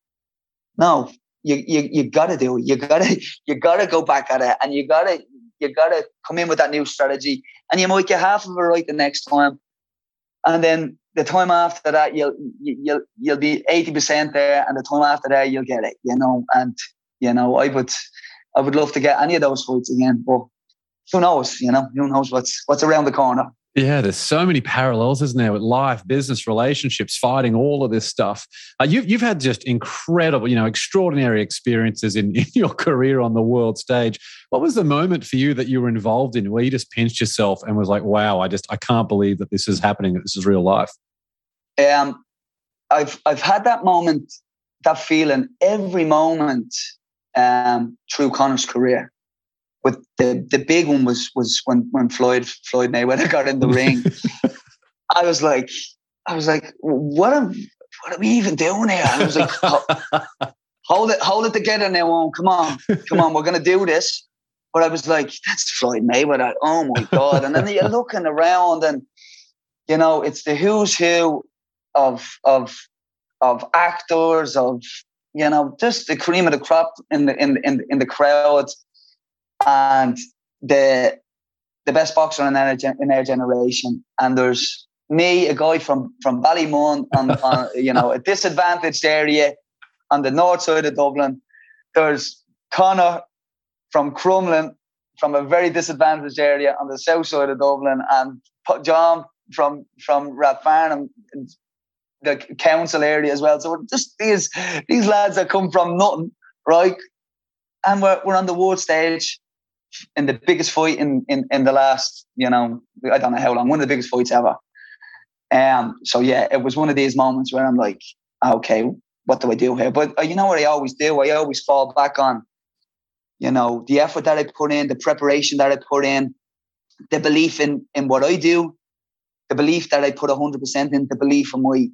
Speaker 1: No, you you you gotta do it. You gotta you gotta go back at it, and you gotta you gotta come in with that new strategy, and you might get half of it right the next time, and then the time after that you'll you'll you'll be eighty percent there, and the time after that you'll get it. You know, and you know I would I would love to get any of those fights again, but who knows? You know, who knows what's what's around the corner.
Speaker 4: Yeah, there's so many parallels, isn't there, with life, business, relationships, fighting, all of this stuff. Uh, you've you've had just incredible, you know, extraordinary experiences in, in your career on the world stage. What was the moment for you that you were involved in where you just pinched yourself and was like, "Wow, I just I can't believe that this is happening. That this is real life."
Speaker 1: Um, I've I've had that moment, that feeling every moment um, through Conor's career. But the the big one was was when when Floyd Floyd Mayweather got in the ring. I was like, I was like, what am what are we even doing here? I was like, hold it, hold it together now. on. Come on, come on, we're gonna do this. But I was like, that's Floyd Mayweather. Oh my god! And then you're looking around, and you know, it's the who's who of of of actors, of you know, just the cream of the crop in the in in, in the crowd, and the the best boxer in our, in our generation. And there's me, a guy from from Ballymun, on, on you know a disadvantaged area on the north side of Dublin. There's Conor from Crumlin, from a very disadvantaged area on the south side of Dublin, and John from from Rathfarnham, the council area as well. So just these these lads that come from nothing, right? And we're we're on the world stage in the biggest fight in, in in the last, you know, I don't know how long, one of the biggest fights ever. Um, so yeah, it was one of these moments where I'm like, okay, what do I do here? But uh, you know what I always do? I always fall back on, you know, the effort that I put in, the preparation that I put in, the belief in in what I do, the belief that I put hundred percent in, the belief in my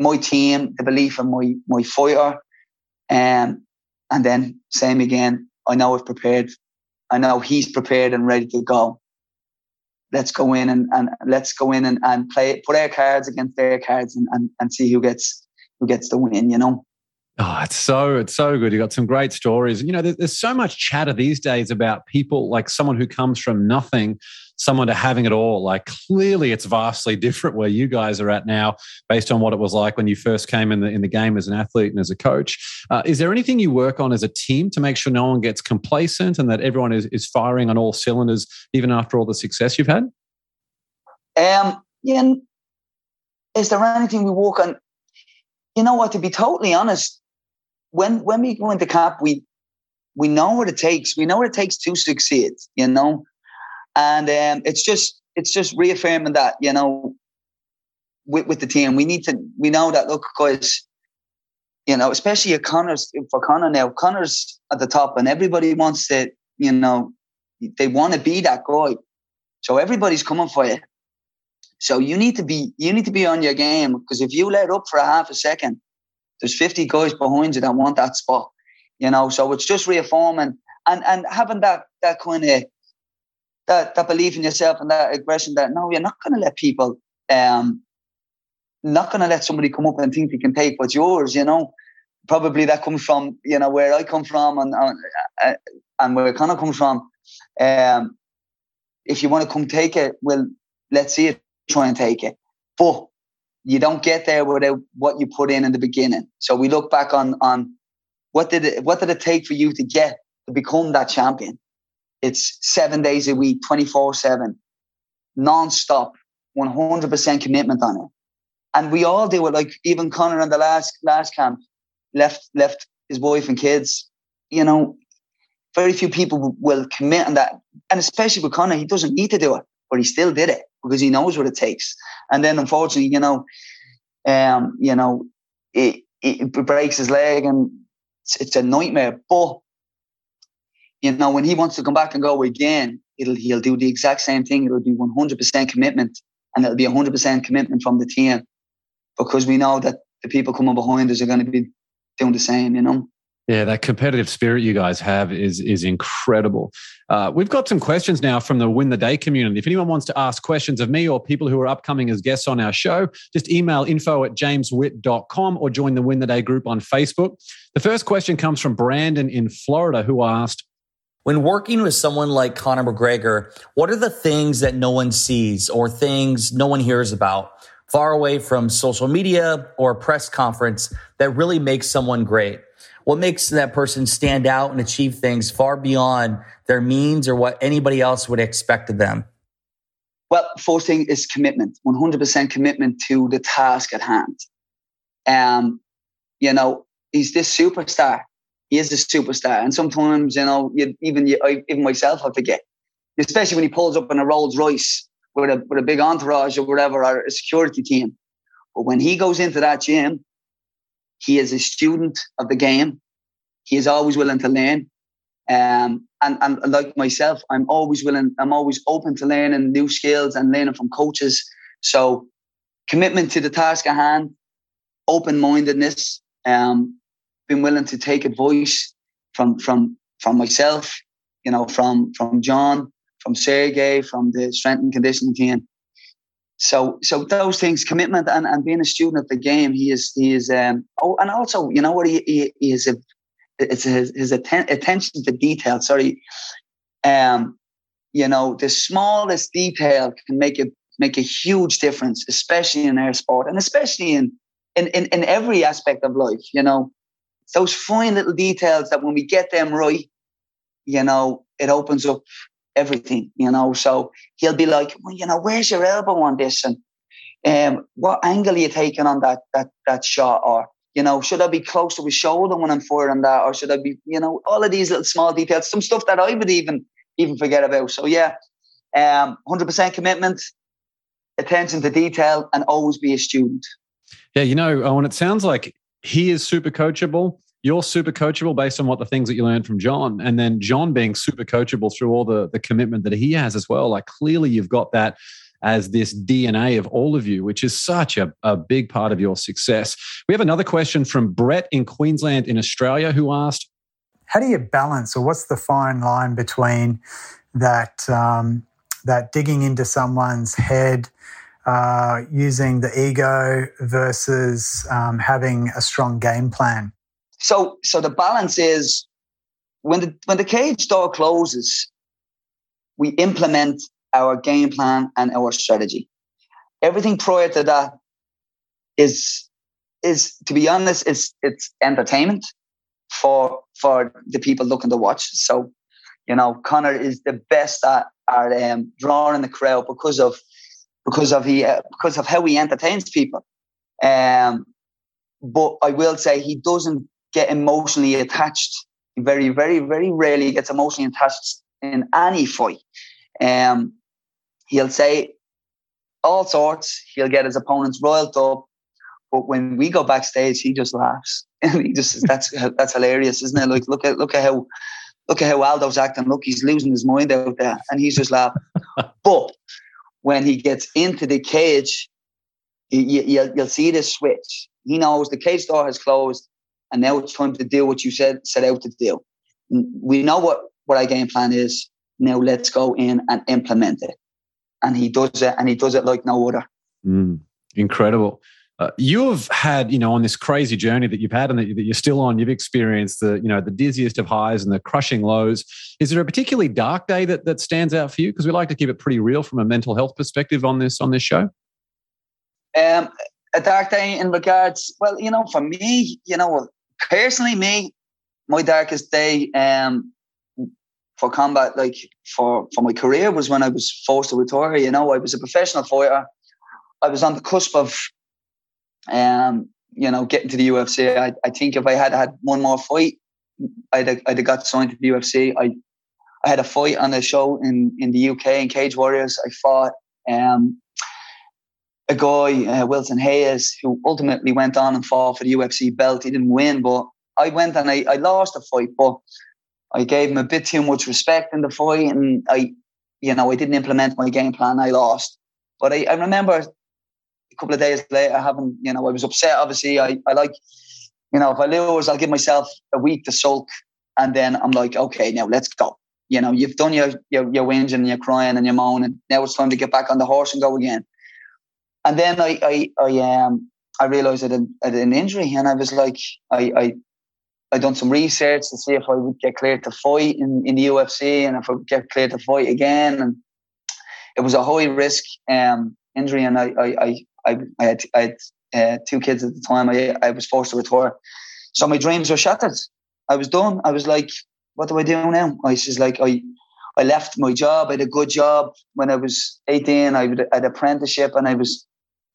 Speaker 1: my team, the belief in my my fighter, um, and then same again. I know I've prepared. I know he's prepared and ready to go. Let's go in and, and let's go in and, and play put our cards against their cards and, and, and see who gets who gets the win, you know.
Speaker 4: Oh, it's so it's so good. You got some great stories. You know, there's, there's so much chatter these days about people like someone who comes from nothing someone to having it all. Like clearly it's vastly different where you guys are at now based on what it was like when you first came in the in the game as an athlete and as a coach. Uh, is there anything you work on as a team to make sure no one gets complacent and that everyone is, is firing on all cylinders even after all the success you've had?
Speaker 1: Um, yeah. Is there anything we work on? You know what? To be totally honest, when when we go into camp, we we know what it takes. We know what it takes to succeed. You know, and um, it's just it's just reaffirming that you know with, with the team we need to we know that look guys you know especially at Conor's for Conor now Conor's at the top and everybody wants to you know they want to be that guy so everybody's coming for you so you need to be you need to be on your game because if you let up for a half a second there's 50 guys behind you that want that spot you know so it's just reaffirming and and having that that kind of that that belief in yourself and that aggression that no, you're not going to let people, um, not going to let somebody come up and think they can take what's yours. You know, probably that comes from you know where I come from and and, uh, and where Conor comes from. Um, if you want to come take it, well, let's see it. Try and take it, but you don't get there without what you put in in the beginning. So we look back on on what did it what did it take for you to get to become that champion? it's seven days a week, 24 7. non-stop, 100% commitment on it. And we all do it. Like even Conor in the last last camp left left his wife and kids. You know, very few people will commit on that. And especially with Conor, he doesn't need to do it, but he still did it because he knows what it takes. And then unfortunately, you know, um, you know, it, it breaks his leg and it's, it's a nightmare. But you know, when he wants to come back and go again, it'll he'll do the exact same thing. It'll be 100% commitment, and it'll be 100% commitment from the team because we know that the people coming behind us are going to be doing the same. You know.
Speaker 4: Yeah, that competitive spirit you guys have is is incredible. Uh, we've got some questions now from the Win the Day community. If anyone wants to ask questions of me or people who are upcoming as guests on our show, just email info at jameswitt.com or join the Win the Day group on Facebook. The first question comes from Brandon in Florida, who asked,
Speaker 5: when working with someone like Conor McGregor, what are the things that no one sees or things no one hears about far away from social media or press conference that really makes someone great? What makes that person stand out and achieve things far beyond their means or what anybody else would expect of them?
Speaker 1: Well, first thing is commitment, 100% commitment to the task at hand. Um, you know, he's this superstar he is a superstar. And sometimes, you know, you, even you, I, even myself, I forget, especially when he pulls up in a Rolls Royce with a with a big entourage or whatever, or a security team. But when he goes into that gym, he is a student of the game. He is always willing to learn. Um, and, and like myself, I'm always willing, I'm always open to learning new skills and learning from coaches. So commitment to the task at hand, open-mindedness, um, been willing to take advice from from from myself, you know, from from John, from Sergey, from the strength and conditioning team. So so those things, commitment and, and being a student of the game, he is he is um oh and also you know what he he, he is a it's his, his atten- attention to detail. Sorry, um, you know the smallest detail can make it make a huge difference, especially in our sport and especially in in in, in every aspect of life. You know, those fine little details that when we get them right, you know, it opens up everything, you know. So he'll be like, well, you know, where's your elbow on this? And um, what angle are you taking on that that that shot? Or, you know, should I be close to his shoulder when I'm firing that? Or should I be, you know, all of these little small details, some stuff that I would even even forget about. So yeah, um, 100% commitment, attention to detail, and always be a student.
Speaker 4: Yeah, you know, Owen, it sounds like he is super coachable. You're super coachable based on what the things that you learned from John, and then John being super coachable through all the the commitment that he has as well. Like clearly, you've got that as this DNA of all of you, which is such a, a big part of your success. We have another question from Brett in Queensland, in Australia, who asked,
Speaker 6: "How do you balance, or what's the fine line between that um, that digging into someone's head?" uh, using the ego versus um, having a strong game plan?
Speaker 1: So, so the balance is when the when the cage door closes, we implement our game plan and our strategy. Everything prior to that is is to be honest, it's it's entertainment for for the people looking to watch. So, you know, Conor is the best at, at um, drawing the crowd because of because of he uh, because of how he entertains people. Um, but I will say he doesn't get emotionally attached. Very, very, very rarely gets emotionally attached in any fight. Um, he'll say all sorts. He'll get his opponents riled up. But when we go backstage, he just laughs. And he just that's that's hilarious, isn't it? Like look at look at how look at how Aldo's acting. Look, he's losing his mind out there, and he's just laughing. but when he gets into the cage, you, you'll, you'll see this switch. He knows the cage door has closed, and now it's time to do what you said set out to do. We know what what our game plan is. Now let's go in and implement it. And he does it, and he does it like no other.
Speaker 4: Mm, incredible. Uh, you've had, you know, on this crazy journey that you've had and that, that you're still on, you've experienced the, you know, the dizziest of highs and the crushing lows. Is there a particularly dark day that, that stands out for you? Because we like to keep it pretty real from a mental health perspective on this on this show.
Speaker 1: Um, a dark day in regards, well, you know, for me, you know, personally, me, my darkest day, um, for combat, like for for my career, was when I was forced to retire. You know, I was a professional fighter. I was on the cusp of, um, you know, getting to the UFC. I, I think if I had had one more fight, I'd have, I'd have got signed to the UFC. I I had a fight on a show in in the UK in Cage Warriors. I fought um, a guy, uh, Wilson Reis, who ultimately went on and fought for the UFC belt. He didn't win, but I went and I, I lost the fight, but I gave him a bit too much respect in the fight, and I, you know, I didn't implement my game plan. I lost, but I, I remember a couple of days later having, you know, I was upset. Obviously, I, I like, you know, if I lose, I'll give myself a week to sulk, and then I'm like, okay, now let's go. You know, you've done your your, your whinging and your crying and your moaning. Now it's time to get back on the horse and go again. And then I I I um I realized I had, had an injury, and I was like, I I I done some research to see if I would get cleared to fight in, in the UFC and if I would get cleared to fight again. And it was a high risk um, injury, and I I I, I had, I had uh, two kids at the time. I I was forced to retire, so my dreams were shattered. I was done. I was like, what do I do now? I was like, I I left my job. I had a good job when I was 18. I had an apprenticeship, and I was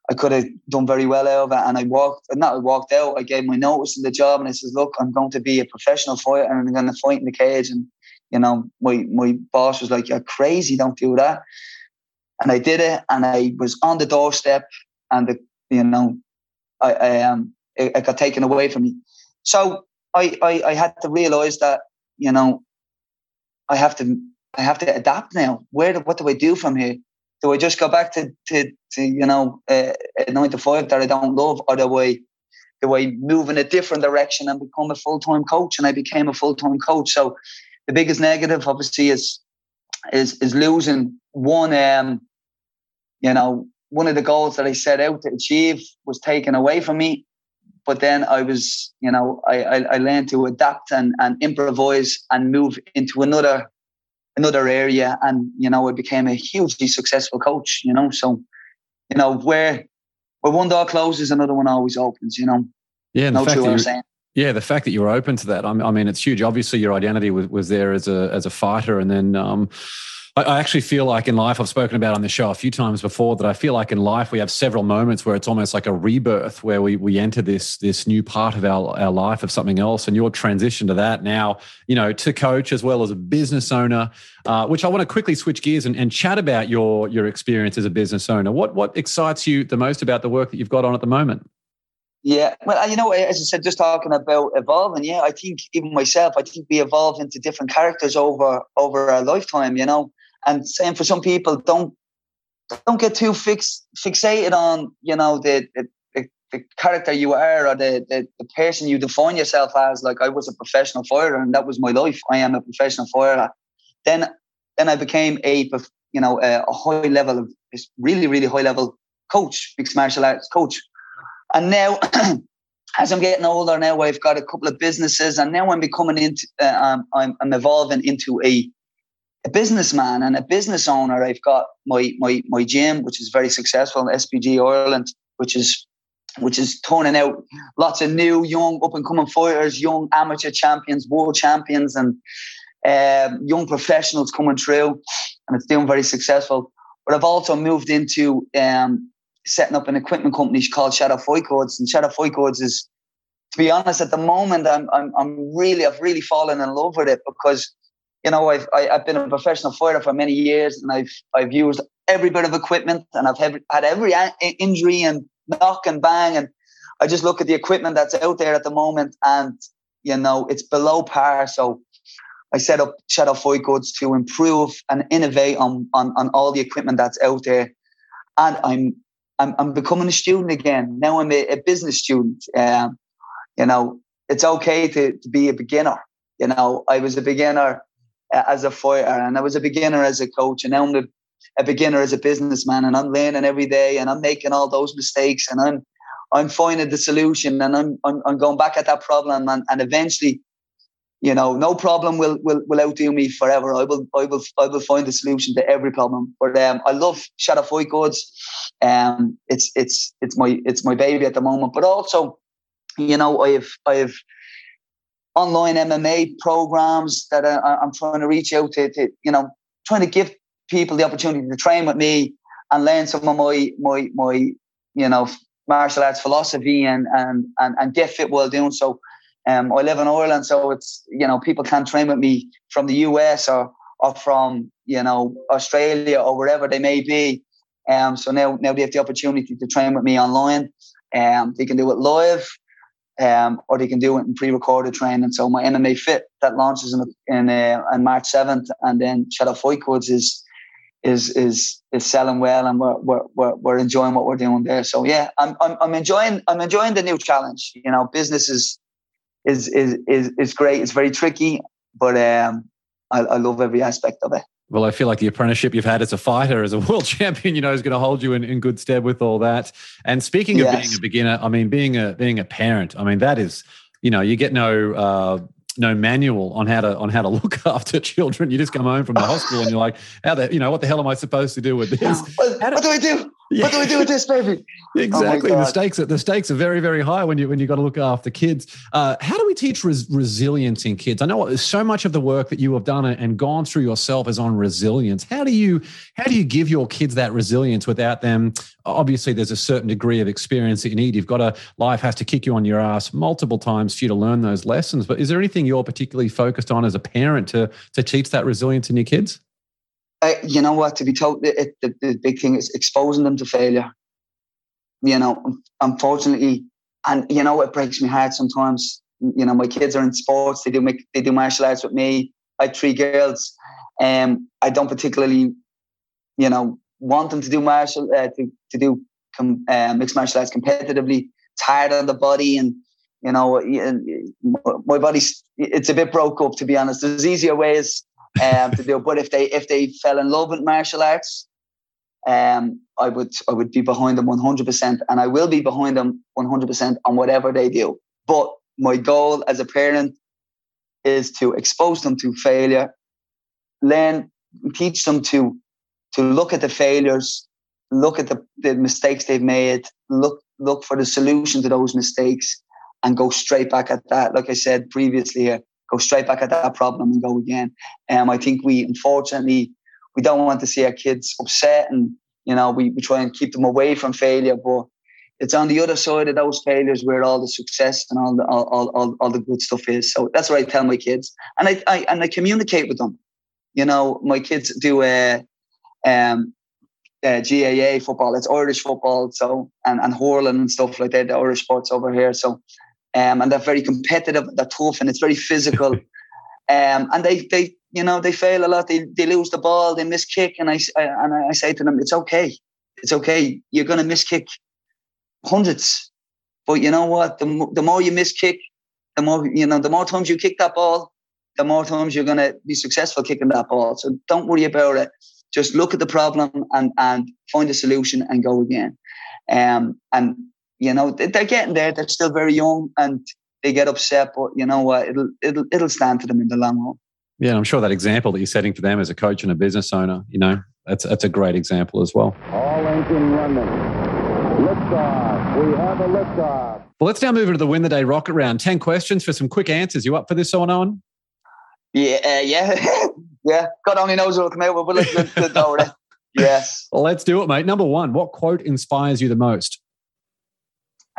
Speaker 1: I could have done very well out of it. And I walked, and not I walked out, I gave my notice in the job and I says, look, I'm going to be a professional fighter and I'm going to fight in the cage. And, you know, my, my boss was like, you're crazy, don't do that. And I did it and I was on the doorstep and, the, you know, I, I, um, it, it got taken away from me. So I, I, I had to realize that, you know, I have to, I have to adapt now. Where, what do I do from here? Do I just go back to, to, to you know, uh, a nine to five that I don't love, or do I, do I move in a different direction and become a full time coach? And I became a full time coach. So the biggest negative, obviously, is is is losing one. Um, you know, one of the goals that I set out to achieve was taken away from me. But then I was, you know, I I, I learned to adapt and and improvise and move into another another area and you know I became a hugely successful coach you know so you know where where one door closes another one always opens you know
Speaker 4: yeah no true saying yeah, the fact that you were open to that, I mean, it's huge. Obviously, your identity was, was there as a as a fighter, and then um, I, actually feel like in life, I've spoken about on the show a few times before that I feel like in life we have several moments where it's almost like a rebirth, where we we enter this this new part of our our life of something else, and your transition to that now, you know, to coach as well as a business owner, uh, which I want to quickly switch gears and, and chat about your your experience as a business owner. What what excites you the most about the work that you've got on at the moment?
Speaker 1: Yeah, well, you know, as I said, just talking about evolving. Yeah, I think even myself, I think we evolve into different characters over over a lifetime. You know, and saying for some people, don't don't get too fix, fixated on you know the, the, the character you are or the, the, the person you define yourself as. Like I was a professional fighter, and that was my life. I am a professional fighter. Then then I became a you know a, a high level of really really high level coach, mixed martial arts coach, and now. as I'm getting older now, I've got a couple of businesses, and now I'm becoming into, uh, um, I'm, I'm evolving into a a businessman and a business owner. I've got my my my gym, which is very successful, SBG Ireland, which is which is turning out lots of new, young, up and coming fighters, young amateur champions, world champions, and um, young professionals coming through, and it's doing very successful. But I've also moved into um, setting up an equipment company called Shadow Fight Codes, and Shadow Fight Codes is, to be honest, at the moment, I'm I'm, I'm really I've really fallen in love with it because you know, I've I, have i have been a professional fighter for many years, and I've I've used every bit of equipment, and I've had, every injury and knock and bang, and I just look at the equipment that's out there at the moment, and you know, it's below par. So I set up Shadow Fight Codes to improve and innovate on on on all the equipment that's out there, and I'm I'm, I'm becoming a student again. Now I'm a, a business student. Um, you know, it's okay to, to be a beginner. You know, I was a beginner as a fighter, and I was a beginner as a coach, and now I'm a, a beginner as a businessman, and I'm learning every day, and I'm making all those mistakes, and I'm I'm finding the solution, and I'm I'm, I'm going back at that problem, and, and eventually, you know, no problem will will will outdo me forever. I will I will I will find the solution to every problem. But um, I love Shadow Fight Codes. Um, it's it's it's my it's my baby at the moment, but also, you know, I've I've online MMA programs that I, am trying to reach out to, to, you know, trying to give people the opportunity to train with me and learn some of my my my you know martial arts philosophy and and and, and get fit while doing so. Um, I live in Ireland, so it's you know people can't train with me from the US or or from you know Australia or wherever they may be. Um, so now now they have the opportunity to train with me online. Um, they can do it live, um, or they can do it in pre-recorded training. So my MMA Fit that launches in in, uh, on March seventh, and then Shadow Fight Codes is is is is selling well, and we're, we're we're enjoying what we're doing there. So yeah, I'm I'm I'm enjoying I'm enjoying the new challenge. You know, business is is is is is great. It's very tricky, but um, I, I love every aspect of it.
Speaker 4: Well, I feel like the apprenticeship you've had as a fighter, as a world champion, you know, is going to hold you in, in good stead with all that. And speaking of being a beginner, I mean, being a being a parent, I mean, that is, you know, you get no uh, no manual on how to on how to look after children. You just come home from the hospital and you're like, how the you know what the hell am I supposed to do with this?
Speaker 1: What, do, what do I do? What do we do with this baby?
Speaker 4: Exactly. Oh the stakes are the stakes are very very high when you when you got to look after kids. Uh, how do we teach res- resilience in kids? I know so much of the work that you have done and gone through yourself is on resilience. How do you how do you give your kids that resilience without them? Obviously, there's a certain degree of experience that you need. You've got a life has to kick you on your ass multiple times for you to learn those lessons. But is there anything you're particularly focused on as a parent to to teach that resilience in your kids?
Speaker 1: Uh, you know what? To be told, the, the big thing is exposing them to failure you know, unfortunately, and you know, it breaks my heart sometimes. You know, my kids are in sports; they do make they do martial arts with me. I have three girls. Um, I don't particularly, you know, want them to do martial uh, to to do com, uh, mixed martial arts competitively. Tired on the body, and you know, my body's it's a bit broke up to be honest. There's easier ways um, to do, but if they if they fell in love with martial arts, um, I would I would be behind them 100%, and I will be behind them 100% on whatever they do. But my goal as a parent is to expose them to failure, learn, teach them to to look at the failures, look at the, the mistakes they've made, look look for the solution to those mistakes, and go straight back at that. Like I said previously, here, go straight back at that problem and go again. Um, I think we unfortunately we don't want to see our kids upset and you know we, we try and keep them away from failure but it's on the other side of those failures where all the success and all the all, all, all the good stuff is so that's what i tell my kids and i, I and i communicate with them you know my kids do a um uh, GAA football. It's Irish football, so and and hurling and stuff like that. The Irish sports over here, so um, and they're very competitive. They're tough and it's very physical. um, and they they you know, they fail a lot. They, they lose the ball, they miss kick. And I, I and I say to them, it's okay. It's okay. You're going to miss kick hundreds. But you know what? The, the more you miss kick, the more, you know, the more times you kick that ball, the more times you're going to be successful kicking that ball. So don't worry about it. Just look at the problem and, and find a solution and go again. Um, and, you know, they're getting there. They're still very young and they get upset, but you know what? It'll, it'll, it'll stand for them in the long run.
Speaker 4: Yeah, I'm sure that example that you're setting for them as a coach and a business owner, you know, that's that's a great example as well.
Speaker 3: All engine running. Liftoff. We have a liftoff.
Speaker 4: Well, let's now move into the win the day rocket round. Ten questions for some quick answers. You up for this, Owen?
Speaker 1: Yeah, uh, yeah, yeah. God only knows what'll come out, but with it. Yes.
Speaker 4: Well, let's do it, mate. Number one, what quote inspires you the most?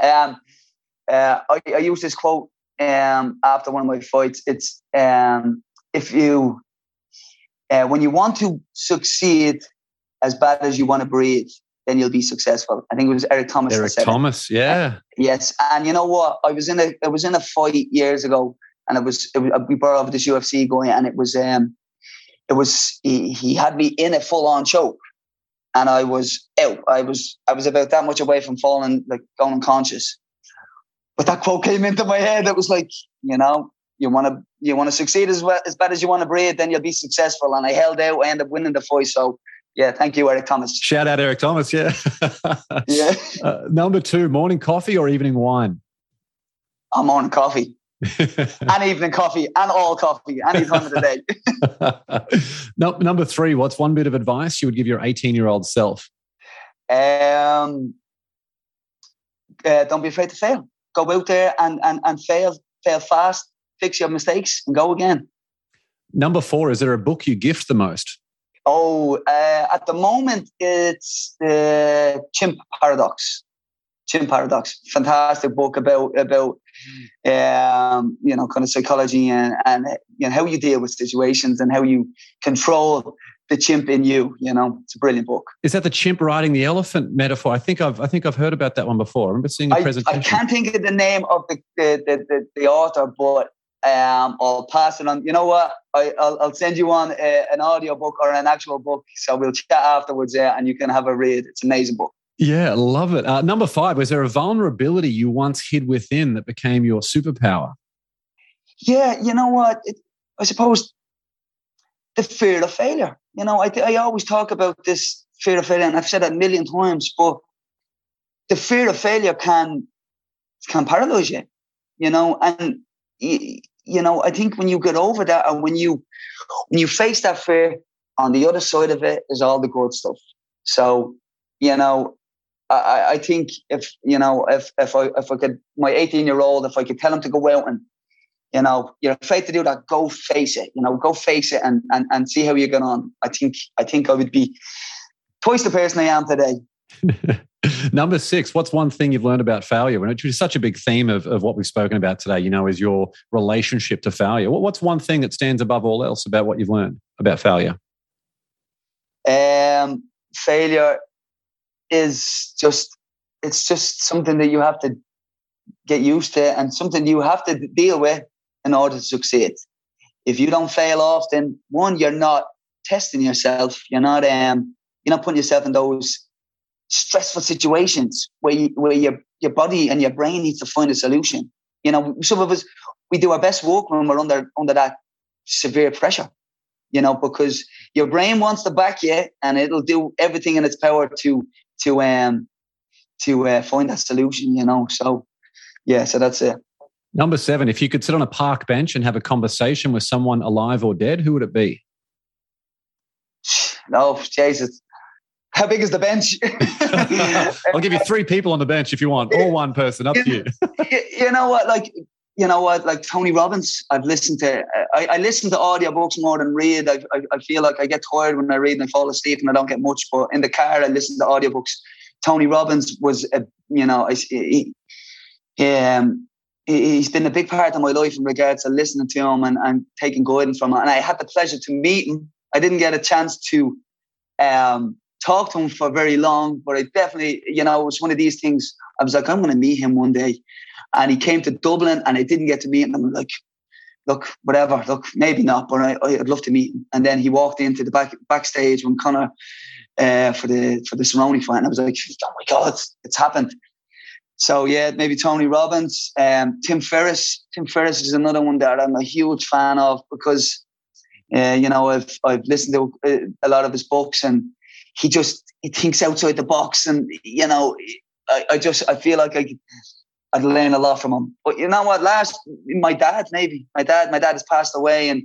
Speaker 1: Um, uh, I, I use this quote um, after one of my fights. It's um, if you uh, when you want to succeed as bad as you want to breathe, then you'll be successful. I think it was Eric Thomas.
Speaker 4: Eric Thomas, it. yeah.
Speaker 1: Uh, yes, and you know what? I was in a I was in a fight years ago, and it was, it was we brought over this UFC going, and it was um it was he, he had me in a full on choke, and I was out. I was I was about that much away from falling, like going unconscious. But that quote came into my head. It was like, you know, you want to you want to succeed as well as bad as you want to breathe, then you'll be successful. And I held out, I ended up winning the fight. So yeah, thank you, Eric Thomas.
Speaker 4: Shout out Eric Thomas. Yeah.
Speaker 1: yeah.
Speaker 4: Uh, number two, morning coffee or evening wine?
Speaker 1: I'm on coffee. and evening coffee and all coffee any time of the
Speaker 4: day. no, number three, what's one bit of advice you would give your 18 year old self?
Speaker 1: Um, uh, don't be afraid to fail. Go out there and, and, and fail, fail fast, fix your mistakes, and go again.
Speaker 4: Number four, is there a book you gift the most?
Speaker 1: Oh, uh, at the moment, it's the Chimp Paradox. Chimp Paradox, fantastic book about about um, you know kind of psychology and and you know how you deal with situations and how you control the chimp in you. You know, it's a brilliant book.
Speaker 4: Is that the chimp riding the elephant metaphor? I think I've I think I've heard about that one before. I remember seeing a
Speaker 1: I,
Speaker 4: presentation.
Speaker 1: I can't think of the name of the the the, the, the author, but um, I'll pass it on. You know what? I, will I'll send you on a, an audio book or an actual book. So we'll chat afterwards, yeah, and you can have a read. It's an amazing book.
Speaker 4: Yeah, love it. Uh, number five, was there a vulnerability you once hid within that became your superpower?
Speaker 1: Yeah, you know what? It, I suppose the fear of failure. You know, I, I always talk about this fear of failure, and I've said that a million times, but the fear of failure can can paralyze you. You know, and you know, I think when you get over that, and when you when you face that fear, on the other side of it is all the good stuff. So, you know, I, I think if you know if if I if I could my 18 year old if I could tell him to go out and you know you're afraid to do that go face it you know go face it and and, and see how you get on I think I think I would be twice the person I am today
Speaker 4: Number six, what's one thing you've learned about failure? Which is such a big theme of, of what we've spoken about today, you know, is your relationship to failure. What's one thing that stands above all else about what you've learned about failure?
Speaker 1: Um, failure is just it's just something that you have to get used to and something you have to deal with in order to succeed. If you don't fail often, one, you're not testing yourself. You're not um, you're not putting yourself in those stressful situations where you, where your your body and your brain needs to find a solution. You know, some of us we do our best work when we're under under that severe pressure. You know, because your brain wants to back you, and it'll do everything in its power to to um to uh, find that solution. You know, so yeah, so that's it.
Speaker 4: Number seven, if you could sit on a park bench and have a conversation with someone alive or dead, who would it be?
Speaker 1: No, Jesus. How big is the bench?
Speaker 4: I'll give you three people on the bench if you want, or one person, up to you.
Speaker 1: you know what? Like, you know what? Like Tony Robbins, I've listened to. I, I listen to audiobooks more than read. I, I, I feel like I get tired when I read and I fall asleep and I don't get much. But in the car, I listen to audiobooks. Tony Robbins was, a, you know, he, um, he's been a big part of my life in regards to listening to him and, and taking guidance from him. And I had the pleasure to meet him. I didn't get a chance to um, talk to him for very long, but I definitely, you know, it was one of these things. I was like, I'm going to meet him one day. And he came to Dublin and I didn't get to meet him. I'm like, look, whatever, look, maybe not, but I, I'd love to meet him. And then he walked into the back backstage when Conor uh, for the for the Cerrone fight. And I was like, oh my God, it's, it's happened. So yeah, maybe Tony Robbins, um, Tim Ferriss. Tim Ferriss is another one that I'm a huge fan of because, uh, you know, I've I've listened to uh, a lot of his books and he just he thinks outside the box, and you know, I, I just I feel like I I'd learn a lot from him. But you know what? Last my dad maybe my dad my dad has passed away, and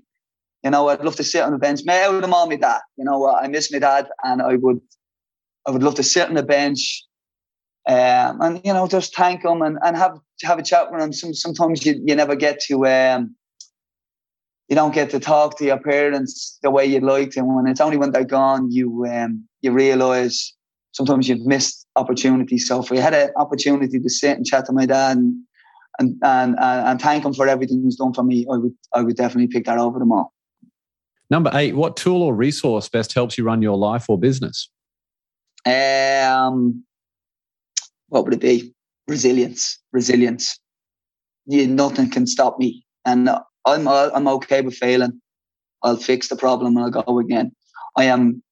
Speaker 1: you know I'd love to sit on the bench. May of them all, my dad. You know I miss my dad, and I would I would love to sit on the bench. Um, and you know, just thank him and, and have have a chat with him. Some, sometimes you, you never get to um, you don't get to talk to your parents the way you'd like to. And it's only when they're gone, you um, you realize sometimes you've missed opportunities. So if we had an opportunity to sit and chat to my dad and and and, and thank him for everything he's done for me, I would I would definitely pick that over them all.
Speaker 4: Number eight, what tool or resource best helps you run your life or business?
Speaker 1: Um, what would it be? Resilience. Resilience. Yeah, nothing can stop me, and I'm I'm okay with failing. I'll fix the problem and I'll go again. I am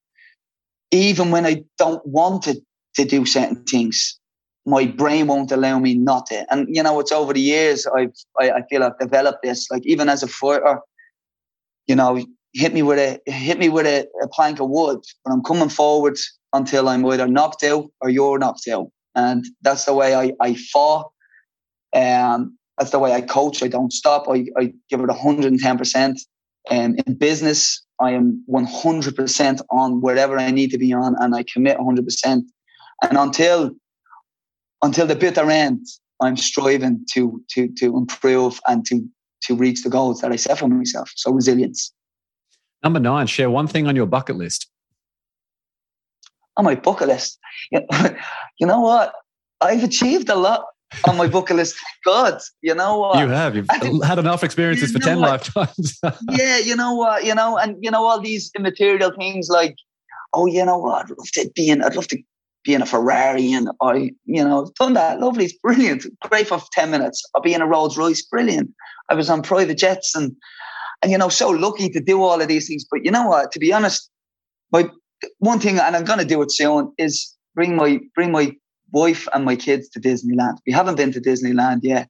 Speaker 1: even when I don't want to, to do certain things, my brain won't allow me not to. And you know, it's over the years I've I, I feel I've developed this. Like even as a fighter, you know, hit me with a hit me with a, a plank of wood, but I'm coming forward until I'm either knocked out or you're knocked out. And that's the way I, I fought. Um, that's the way I coach. I don't stop. I, I give it 110%. And in business, I am 100% on wherever I need to be on, and I commit 100%. And until until the bitter end, I'm striving to to to improve and to to reach the goals that I set for myself. So resilience.
Speaker 4: Number nine, share one thing on your bucket list.
Speaker 1: On my bucket list, you know what? I've achieved a lot on my bucket list. God, you know what?
Speaker 4: You have. You've think, had enough experiences for 10 what? lifetimes.
Speaker 1: yeah, you know what? You know, and you know, all these immaterial things like, oh, you know what? I'd love to be in, I'd love to be in a Ferrari and I, you know, done that. Lovely. It's brilliant. Great for 10 minutes. I'll be in a Rolls Royce. Brilliant. I was on private jets and, and, you know, so lucky to do all of these things. But you know what? To be honest, my one thing, and I'm going to do it soon, is bring my, bring my wife and my kids to Disneyland. We haven't been to Disneyland yet.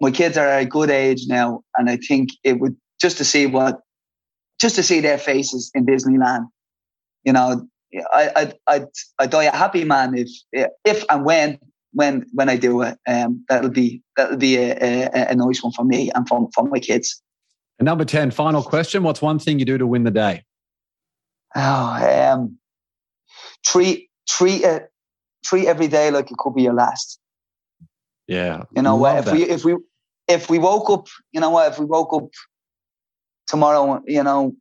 Speaker 1: My kids are at a good age now. And I think it would just to see what, just to see their faces in Disneyland, you know, I, I'd, I'd, I'd die a happy man if, if and when, when, when I do it. Um, that'll be, that'll be a, a, a nice one for me and for, for my kids.
Speaker 4: And number 10, final question. What's one thing you do to win the day?
Speaker 1: Oh, um, treat, treat it, treat every day like it could be your last.
Speaker 4: Yeah.
Speaker 1: You know what? If that. we, if we, if we woke up, you know what? If we woke up tomorrow, you know,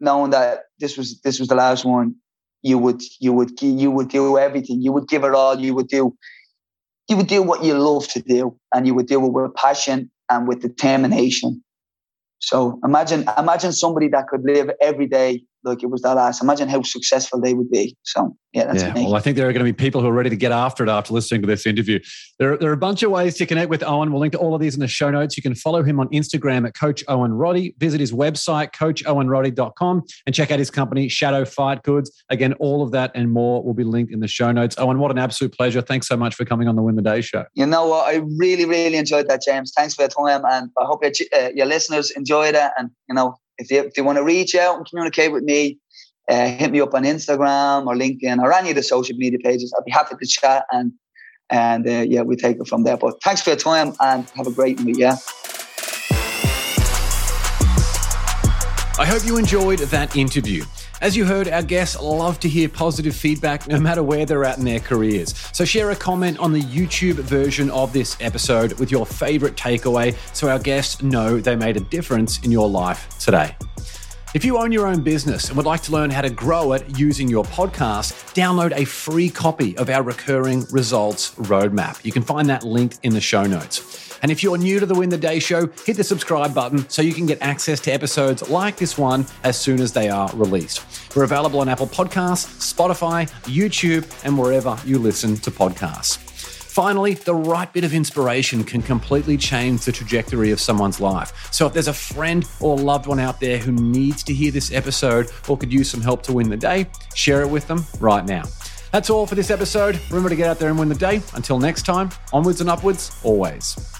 Speaker 1: knowing that this was this was the last one, you would you would you would do everything. You would give it all. You would do you would do what you love to do, and you would do it with passion and with determination. So imagine imagine somebody that could live every day like it was that last. Imagine how successful they would be. So yeah, that's
Speaker 4: yeah. Well, I think there are going to be people who are ready to get after it after listening to this interview. There, there are a bunch of ways to connect with Owen. We'll link to all of these in the show notes. You can follow him on Instagram at Coach Owen Roddy. Visit his website, CoachOwenRoddy.com, and check out his company, Shadow Fight Goods. Again, all of that and more will be linked in the show notes. Owen, what an absolute pleasure. Thanks so much for coming on the Win the Day show.
Speaker 1: You know what? I really, really enjoyed that, James. Thanks for your time, and I hope your, uh, your listeners enjoyed it. And you know, if they, if they want to reach out and communicate with me, uh, hit me up on Instagram or LinkedIn or any of the social media pages. I'd be happy to chat and and uh, yeah, we take it from there. But thanks for your time and have a great week. Yeah.
Speaker 4: I hope you enjoyed that interview. As you heard, our guests love to hear positive feedback no matter where they're at in their careers. So share a comment on the YouTube version of this episode with your favorite takeaway so our guests know they made a difference in your life today. If you own your own business and would like to learn how to grow it using your podcast, download a free copy of our recurring results roadmap. You can find that linked in the show notes. And if you're new to the Win the Day show, hit the subscribe button so you can get access to episodes like this one as soon as they are released. We're available on Apple Podcasts, Spotify, YouTube, and wherever you listen to podcasts. Finally, the right bit of inspiration can completely change the trajectory of someone's life. So if there's a friend or loved one out there who needs to hear this episode or could use some help to win the day, share it with them right now. That's all for this episode. Remember to get out there and win the day. Until next time, onwards and upwards, always.